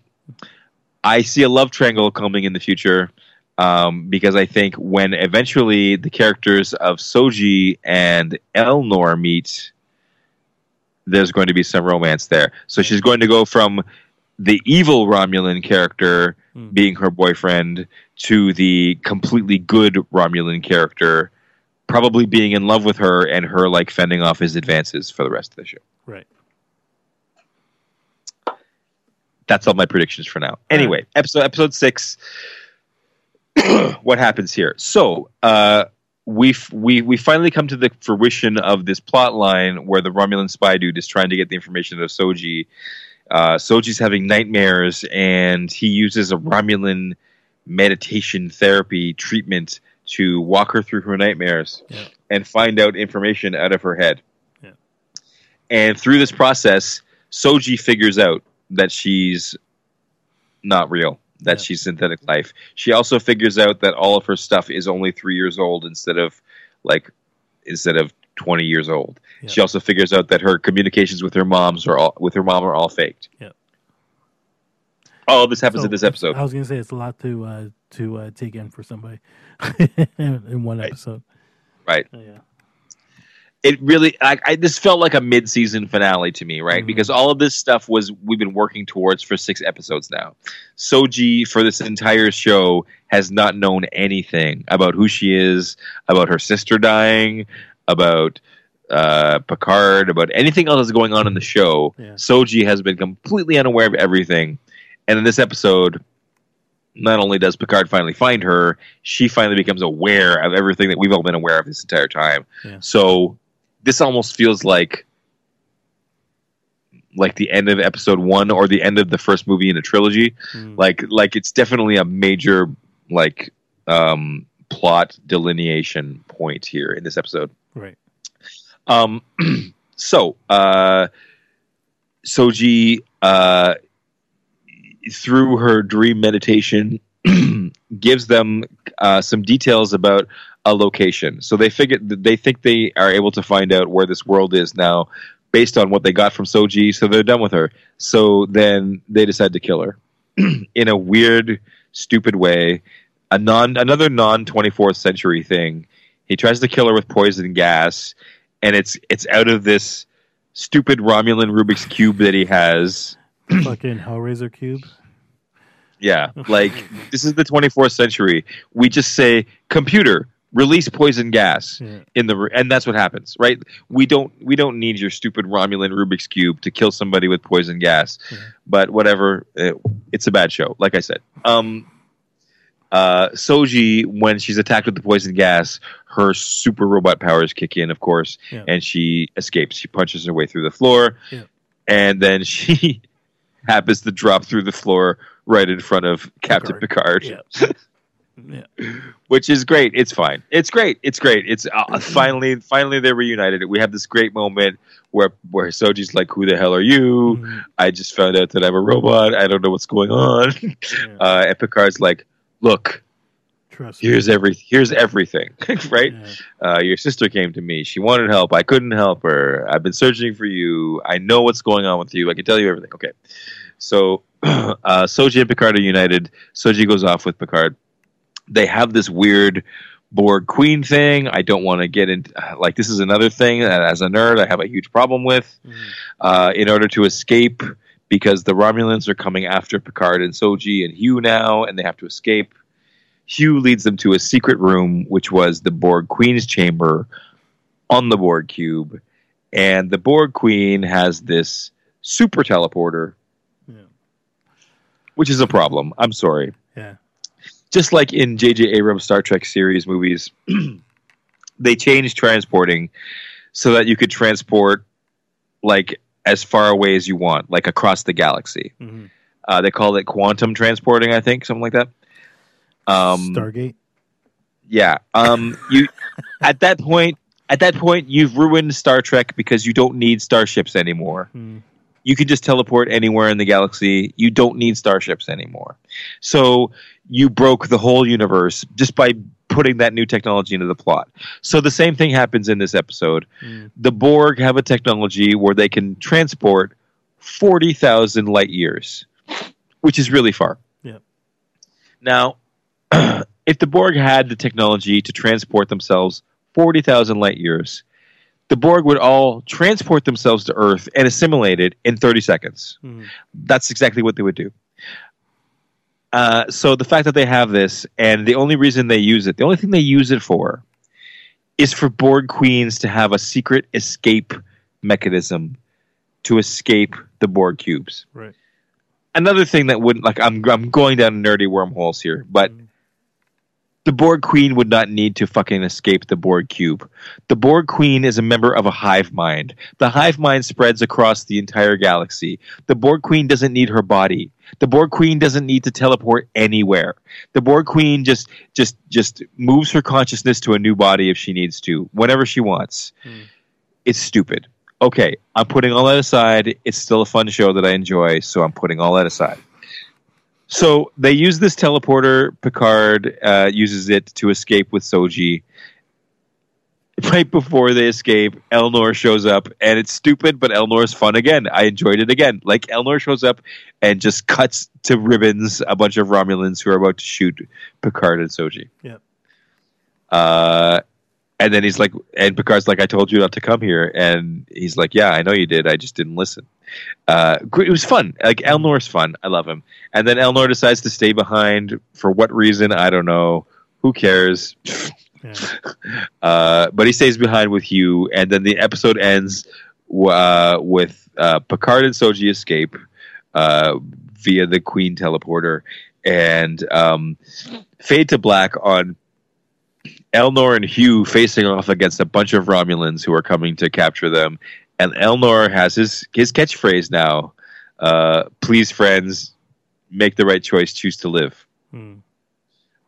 I see a love triangle coming in the future um, because I think when eventually the characters of Soji and Elnor meet, there's going to be some romance there. So she's going to go from the evil Romulan character Hmm. being her boyfriend to the completely good Romulan character probably being in love with her and her like fending off his advances for the rest of the show. Right. That's all my predictions for now. Anyway, episode episode six. what happens here? So, uh, we f- we we finally come to the fruition of this plot line where the Romulan spy dude is trying to get the information out of Soji. Uh, Soji's having nightmares, and he uses a Romulan meditation therapy treatment to walk her through her nightmares Yeah. and find out information out of her head. Yeah. And through this process, Soji figures out that she's not real, that Yeah. she's synthetic life. She also figures out that all of her stuff is only three years old instead of like instead of twenty years old. Yeah. She also figures out that her communications with her moms are all with her mom are all faked. Yeah. All of this happens So, in this episode. I was gonna say it's a lot to uh, to uh, take in for somebody in one Right. episode. Right. Oh, yeah. it really I, I this felt like a mid-season finale to me right Mhm. because all of this stuff was we've been working towards for six episodes now soji for this entire show has not known anything about who she is about her sister dying about uh, picard about anything else that's going on in the show Yeah. soji has been completely unaware of everything and in this episode not only does Picard finally find her, she finally becomes aware of everything that we've all been aware of this entire time. Yeah. So this almost feels like like the end of episode one or the end of the first movie in a trilogy. Mm. Like like it's definitely a major like um plot delineation point here in this episode. Right. Um, so uh, Soji, uh, through her dream meditation, gives them uh, some details about a location. So they figure they think they are able to find out where this world is now, based on what they got from Soji. So they're done with her. So then they decide to kill her in a weird, stupid way. A non another non twenty fourth century thing. He tries to kill her with poison gas, and it's it's out of this stupid Romulan Rubik's cube that he has. Fucking Hellraiser cube. Yeah, like this is the 24th century. We just say computer release poison gas Yeah. in the and that's what happens, right? We don't we don't need your stupid Romulan Rubik's cube to kill somebody with poison gas. Yeah. But whatever, it, it's a bad show. Like I said, um, uh, Soji when she's attacked with the poison gas, her super robot powers kick in, of course, Yeah. and she escapes. She punches her way through the floor, Yeah. and then she happens to drop through the floor right in front of Captain Picard, Yeah. yeah. which is great. It's fine. It's great. It's great. It's uh, finally, finally they're reunited. We have this great moment where where Soji's like, "Who the hell are you? Mhm. I just found out that I'm a robot. I don't know what's going on." Yeah. Uh, and Picard's like, "Look, Trust me. here's every here's everything, right? Yeah. Uh, your sister came to me. She wanted help. I couldn't help her. I've been searching for you. I know what's going on with you. I can tell you everything. Okay. So uh, Soji and Picard are united. Soji goes off with Picard. They have this weird Borg Queen thing. I don't want to get into like this is another thing that as a nerd I have a huge problem with. Mhm. Uh, in order to escape, because the Romulans are coming after Picard and Soji and Hugh now, and they have to escape. Hugh leads them to a secret room, which was the Borg Queen's chamber on the Borg cube, and the Borg Queen has this super teleporter, Yeah. which is a problem. I'm sorry. Yeah. Just like in J.J. Abrams' Star Trek series movies, they changed transporting so that you could transport like as far away as you want, like across the galaxy. Mhm. Uh, they call it quantum transporting, I think, something like that. Um, Stargate. yeah. Um, you at that point, at that point, you've ruined Star Trek because you don't need starships anymore. Mm. You can just teleport anywhere in the galaxy. You don't need starships anymore. So you broke the whole universe just by putting that new technology into the plot. So the same thing happens in this episode. Mm. The Borg have a technology where they can transport 40,000 light years, which is really far. Yep. Now, if the Borg had the technology to transport themselves 40,000 light years, the Borg would all transport themselves to Earth and assimilate it in 30 seconds. Mm. That's exactly what they would do. Uh, so the fact that they have this, and the only reason they use it, the only thing they use it for, is for Borg queens to have a secret escape mechanism to escape the Borg cubes. Right. Another thing that wouldn't like I'm I'm going down nerdy wormholes here, but Mm. The Borg Queen would not need to fucking escape the Borg cube. The Borg Queen is a member of a hive mind. The hive mind spreads across the entire galaxy. The Borg Queen doesn't need her body. The Borg Queen doesn't need to teleport anywhere. The Borg Queen just just just moves her consciousness to a new body if she needs to, whenever she wants. Hmm. It's stupid. Okay, I'm putting all that aside. It's still a fun show that I enjoy, so I'm putting all that aside. So they use this teleporter. Picard uh, uses it to escape with Soji. Right before they escape, Elnor shows up, and it's stupid, but Elnor's fun again. I enjoyed it again. Like Elnor shows up and just cuts to ribbons a bunch of Romulans who are about to shoot Picard and Soji. Yeah. Uh, and then he's like, and Picard's like, I told you not to come here. And he's like, Yeah, I know you did. I just didn't listen. Uh, it was fun. Like, Elnor's fun. I love him. And then Elnor decides to stay behind for what reason? I don't know. Who cares? Yeah. Uh, but he stays behind with Hugh. And then the episode ends uh, with uh, Picard and Soji escape uh, via the Queen teleporter. And um, fade to black on Elnor and Hugh facing off against a bunch of Romulans who are coming to capture them. And Elnor has his his catchphrase now: uh, "Please, friends, make the right choice. Choose to live." Hmm.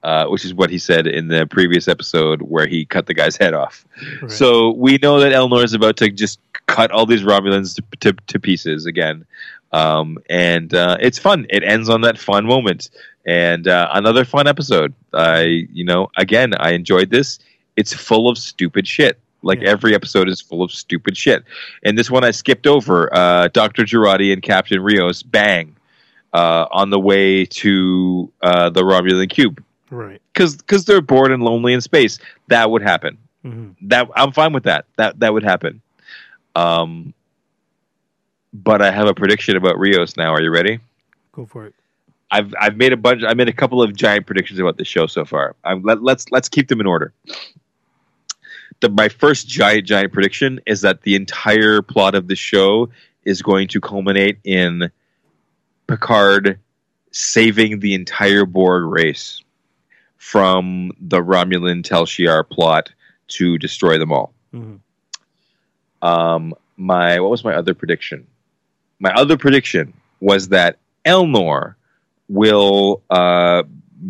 Uh, which is what he said in the previous episode where he cut the guy's head off. Right. So we know that Elnor is about to just cut all these Romulans to, to, to pieces again. Um, and uh, it's fun. It ends on that fun moment. And uh, another fun episode. I, you know, again, I enjoyed this. It's full of stupid shit. Like Yeah. every episode is full of stupid shit. And this one I skipped over. Uh, Dr. Jurati and Captain Rios bang uh, on the way to uh, the Romulan cube Right. because they're bored and lonely in space. That would happen hmm that I'm fine with that. That that would happen. Um, but I have a prediction about Rios now. Are you ready? Go for it. I've I've made a bunch. I made a couple of giant predictions about the show so far. I'm, let, let's let's keep them in order. The, my first giant giant prediction is that the entire plot of the show is going to culminate in Picard saving the entire Borg race from the Romulan Tal Shiar plot to destroy them all. hmm Um, my what was my other prediction? My other prediction was that Elnor will uh,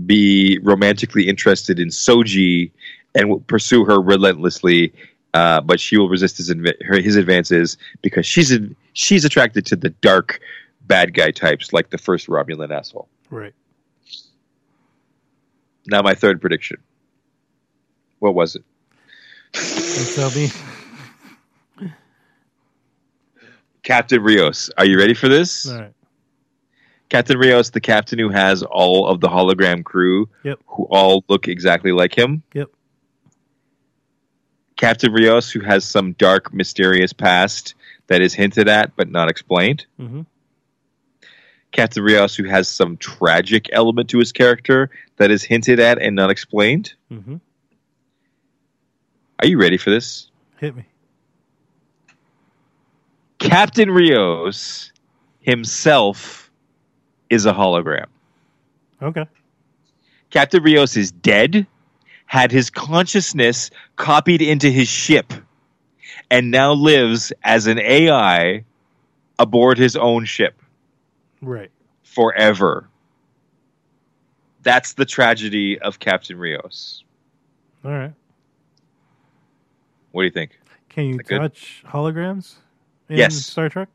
be romantically interested in Soji and will pursue her relentlessly, uh, but she will resist his inv- her, his advances because she's in, she's attracted to the dark bad guy types like the first Romulan asshole. Right. Now my third prediction. What was it? Tell me. Captain Rios. Are you ready for this? Right. Captain Rios, the captain who has all of the hologram crew, Yep. who all look exactly like him. Yep. Captain Rios, who has some dark, mysterious past that is hinted at but not explained. hmm Captain Rios, who has some tragic element to his character that is hinted at and not explained. hmm Are you ready for this? Hit me. Captain Rios himself is a hologram. Okay. Captain Rios is dead, had his consciousness copied into his ship, and now lives as an AI aboard his own ship Right. forever. That's the tragedy of Captain Rios. All right. What do you think? Can you that good? touch holograms in Yes. Star Trek?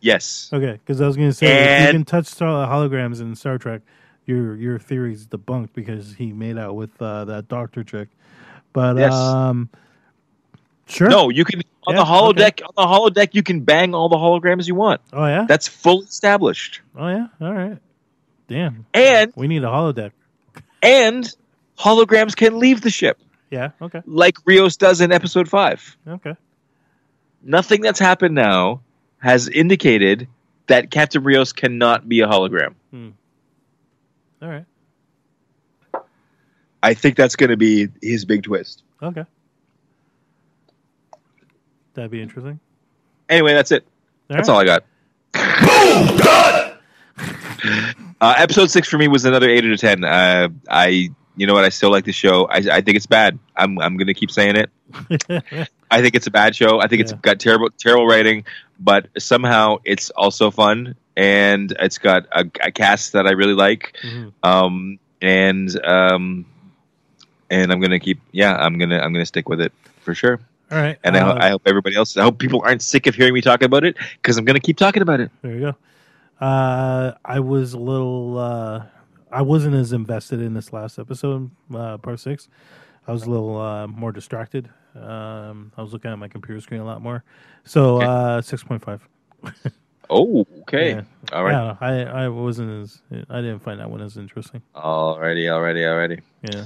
Yes. Okay, because I was going to say you can touch holograms in Star Trek, your your theory's debunked because he made out with uh, that doctor chick. But Yes. um, sure. No, you can on Yeah, the holodeck. On the holodeck, you can bang all the holograms you want. Oh yeah. That's fully established. oh yeah. All right. Damn. And We need a holodeck. and holograms can leave the ship, Yeah. Okay. like Rios does in Episode Five. Okay. nothing that's happened now has indicated that Captain Rios cannot be a hologram. All right. I think that's going to be his big twist. Okay. That'd be interesting. Anyway, that's it. That's all I got. Uh, episode six for me was another eight out of ten. Uh, I you know what? I still like the show. I, I think it's bad. I'm I'm gonna keep saying it. I think it's a bad show. I think it's got terrible terrible writing, but somehow it's also fun and it's got a, a cast that I really like. Mhm. Um, and um, and I'm gonna keep. Yeah, I'm gonna I'm gonna stick with it for sure. All right. And I, ho- uh, I hope everybody else. I hope people aren't sick of hearing me talk about it because I'm gonna keep talking about it. There you go. Uh, I was a little. Uh, I wasn't as invested in this last episode, uh, part six. I was a little uh, more distracted. Um, I was looking at my computer screen a lot more. So Okay. uh, six point five. Oh, okay. Yeah. All right. Yeah, I I wasn't as I didn't find that one as interesting. Alrighty, alrighty, alrighty. Yeah.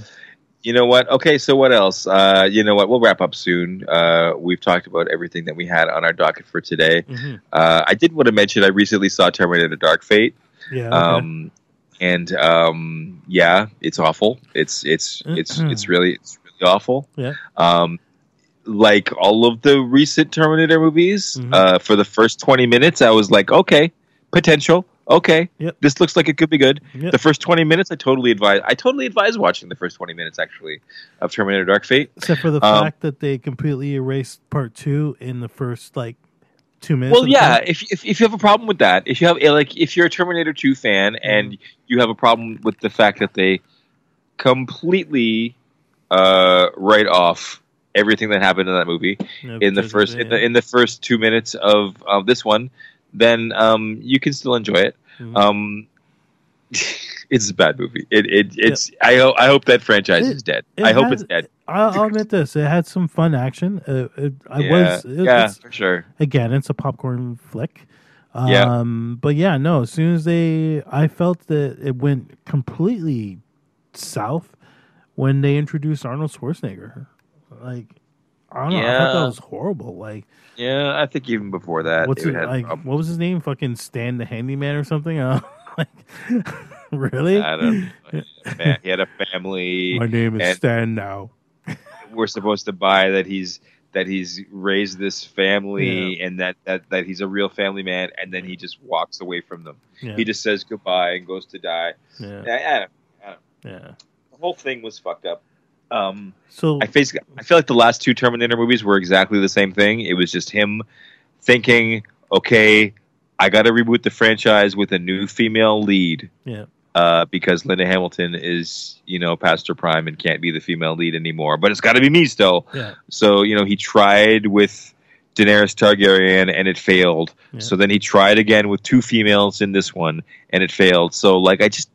You know what? Okay, so what else? Uh, you know what? We'll wrap up soon. Uh, we've talked about everything that we had on our docket for today. hmm Uh, I did want to mention I recently saw Terminator Dark Fate. Yeah. Okay. Um, and um, yeah, it's awful. It's it's it's it's really it's really awful. Yeah. Um, like all of the recent Terminator movies, Mhm. uh, for the first twenty minutes, I was like, okay, potential. Okay, Yep. this looks like it could be good. Yep. The first twenty minutes, I totally advise. I totally advise watching the first twenty minutes actually of Terminator Dark Fate. Except for the um, fact that they completely erased part two in the first like two minutes. Well, yeah. If, if if you have a problem with that, if you have like if you're a Terminator Two fan and you have a problem with the fact that they completely uh, write off everything that happened in that movie Yeah, in the first in the in the first two minutes of of this one, then um, you can still enjoy it. Mhm. Um, it's a bad movie. It it it's I hope I hope that franchise It- is dead. it I hope has- it's dead. I'll, I'll admit this: it had some fun action. Uh, it, I yeah, was yeah, it's- for sure. again, it's a popcorn flick. Um, Yeah. But yeah, no. As soon as they, I felt that it went completely south when they introduced Arnold Schwarzenegger. Like, I don't know. I thought Yeah. that was horrible. Like, Yeah, I think even before that, what's it like? problems. What was his name? Fucking Stan the Handyman or something? Uh, like, really? I don't know. He had a family. My name is Stan now. We're supposed to buy that he's that he's raised this family and that, that that he's a real family man, and then he just walks away from them. Yeah, He just says goodbye and goes to die. yeah, I, I don't, yeah. the whole thing was fucked up. Um, So I face, I feel like the last two Terminator movies were exactly the same thing. It was just him thinking, okay, I got to reboot the franchise with a new female lead. Yeah. Uh, because Linda Hamilton is, you know, past her prime and can't be the female lead anymore. But it's got to be me still. yeah, So, you know, he tried with Daenerys Targaryen and it failed. Yeah. So then he tried again with two females in this one and it failed. So, like, I just,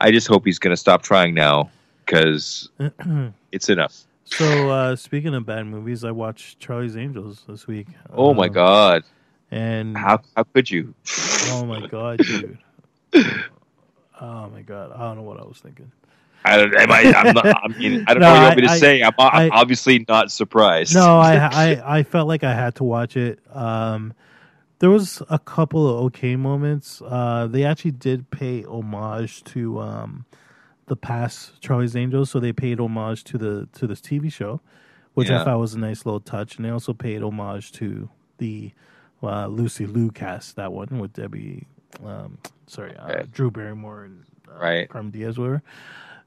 I just hope he's going to stop trying now because it's enough. So uh, speaking of bad movies, I watched Charlie's Angels this week. Oh my Um, god! And How how could you? oh my god, dude. Oh my god, I don't know what I was thinking. I don't. Am I? I'm not, I mean, I don't No, know what you want me to I- say. I'm, I'm I- obviously not surprised. No, I, I I felt like I had to watch it. Um, there was a couple of okay moments. Uh, they actually did pay homage to um, the past Charlie's Angels, so they paid homage to the to this TV show, which Yeah. I thought was a nice little touch. And they also paid homage to the uh, Lucy Liu cast, that one with Debbie, um, sorry, uh, Okay. Drew Barrymore and uh, Right. Carmen Diaz, whatever.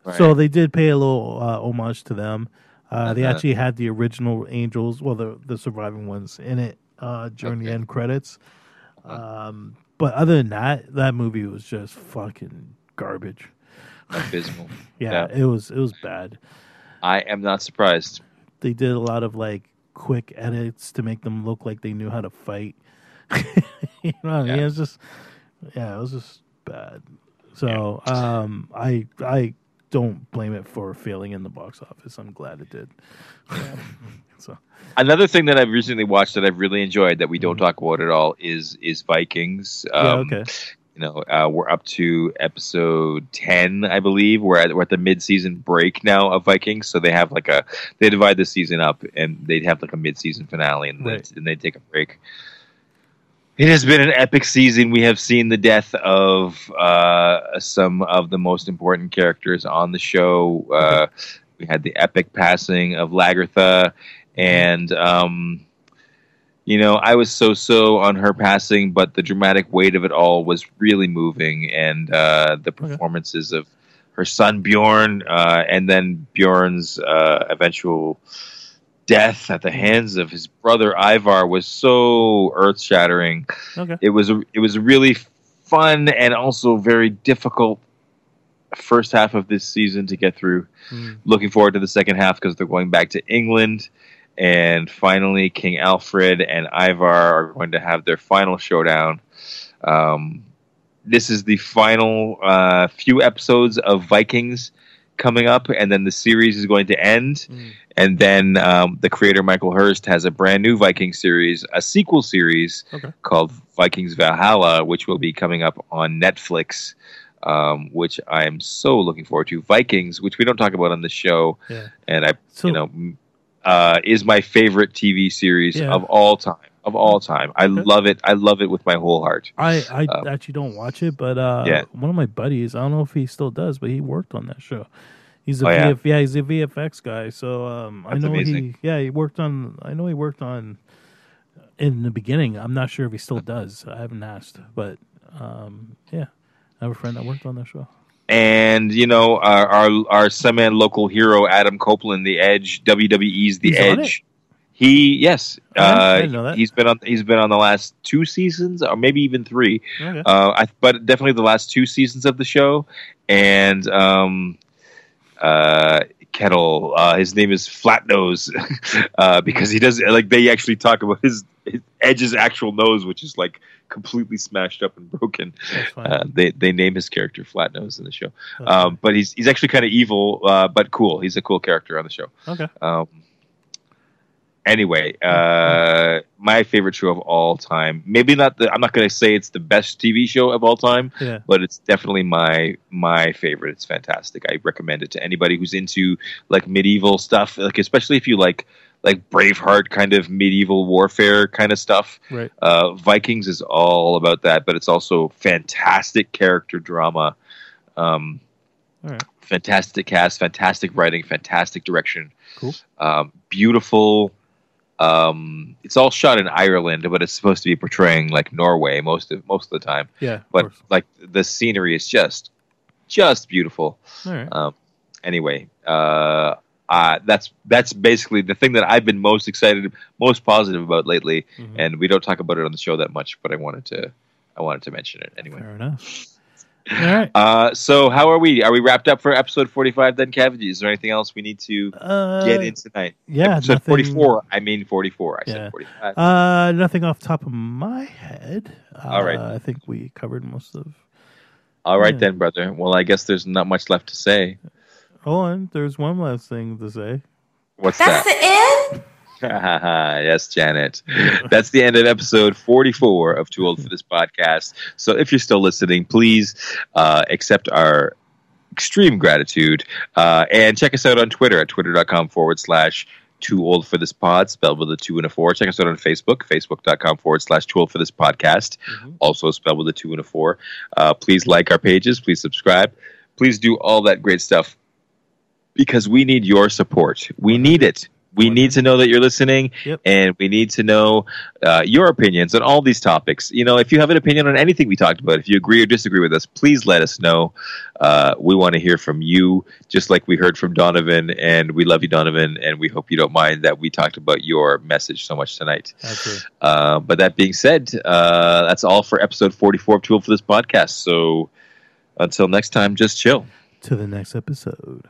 Right. So they did pay a little uh, homage to them. Uh, They actually had the original Angels, well, the the surviving ones in it uh, during the end credits. Um, but other than that, that movie was just fucking garbage. Abysmal. Yeah, Yeah. it was it was bad. I am not surprised. They did a lot of like quick edits to make them look like they knew how to fight. you know what I mean? Yeah. It was just yeah, it was just bad. So um, I I don't blame it for failing in the box office. I'm glad it did. so Another thing that I've recently watched that I've really enjoyed that we don't Mhm. talk about at all is is Vikings. yeah, Um, okay. You know, uh, we're up to episode ten, I believe. We're at we're at the mid season break now of Vikings, so they have like a they divide the season up and they'd have like a mid season finale and Right. then and they take a break. It has been an epic season. We have seen the death of uh, some of the most important characters on the show. Uh, we had the epic passing of Lagertha, and um, you know, I was so so on her passing, but the dramatic weight of it all was really moving, and uh, the performances of her son Bjorn, uh, and then Bjorn's uh, eventual death at the hands of his brother Ivar was so earth shattering. Okay. It was a, it was a really fun and also very difficult first half of this season to get through. Mm. Looking forward to the second half because they're going back to England. And finally, King Alfred and Ivar are going to have their final showdown. Um, this is the final uh, few episodes of Vikings coming up, and then the series is going to end. Mm. And then um, the creator Michael Hirst has a brand new Viking series, a sequel series Okay. called Vikings Valhalla, which will be coming up on Netflix. Um, which I'm so looking forward to. Vikings, which we don't talk about on the show, Yeah. and I, So you know, uh, is my favorite TV series Yeah. of all time. Of all time, I Okay. love it. I love it with my whole heart. I I Um, actually don't watch it, but uh, Yeah. one of my buddies, I don't know if he still does, but he worked on that show. He's a Oh, yeah? VF, yeah, he's a VFX guy. So um, I know amazing. he, yeah, he worked on. I know he worked on in the beginning. I'm not sure if he still does. I haven't asked, but um, yeah, I have a friend that worked on that show. And you know, our our, our semi local hero Adam Copeland, the Edge, WWE's the He's Edge. He yes. I uh, know that. he's been on he's been on the last two seasons, or maybe even three. Okay. Uh, I, but definitely the last two seasons of the show. And um, uh, Kjetill, uh, his name is Flatnose uh, because he does like they actually talk about his, his Edge's actual nose, which is like completely smashed up and broken. Uh, they they name his character Flatnose in the show, Okay. um, but he's he's actually kind of evil, uh, but cool. He's a cool character on the show. okay. Um, anyway, uh, my favorite show of all time. Maybe not the. I'm not going to say it's the best TV show of all time, Yeah. but it's definitely my my favorite. It's fantastic. I recommend it to anybody who's into like medieval stuff, like especially if you like like Braveheart kind of medieval warfare kind of stuff. Right. Uh, Vikings is all about that, but it's also fantastic character drama. Um, right. fantastic cast, fantastic writing, fantastic direction. Cool. Um, beautiful. Um, it's all shot in Ireland, but it's supposed to be portraying like Norway most of most of the time. Yeah. But like the scenery is just just beautiful. Right. Um, anyway, uh, uh, that's that's basically the thing that I've been most excited, most positive about lately. Mhm. And we don't talk about it on the show that much, but I wanted to I wanted to mention it anyway. Fair enough. All right. Uh, so how are we? Are we wrapped up for episode forty-five? Then, Kevin, is there anything else we need to Uh, get in tonight? yeah. episode nothing- forty-four. I mean forty-four. I Yeah. said forty-five. Uh, nothing off the top of my head. Uh, All right. I think we covered most of. All right yeah. then, brother. Well, I guess there's not much left to say. Hold on. There's one last thing to say. What's That's that? the end? yes, Janet. That's the end of episode 44 of Too Old for This podcast. So if you're still listening, please uh, accept our extreme gratitude uh, and check us out on Twitter at twitter.com forward slash too old for this pod, spelled with a two and a four. Check us out on Facebook, facebook.com forward slash too old for this podcast, Mhm. also spelled with a two and a four. Uh, please like our pages, please subscribe, please do all that great stuff because we need your support. We need it. We need to know that you're listening, Yep. and we need to know uh, your opinions on all these topics. You know, if you have an opinion on anything we talked about, if you agree or disagree with us, please let us know. Uh, we want to hear from you, just like we heard from Donovan, and we love you, Donovan, and we hope you don't mind that we talked about your message so much tonight. Uh, but that being said, uh, that's all for episode 44 of Tool for this podcast. So until next time, just chill. To the next episode.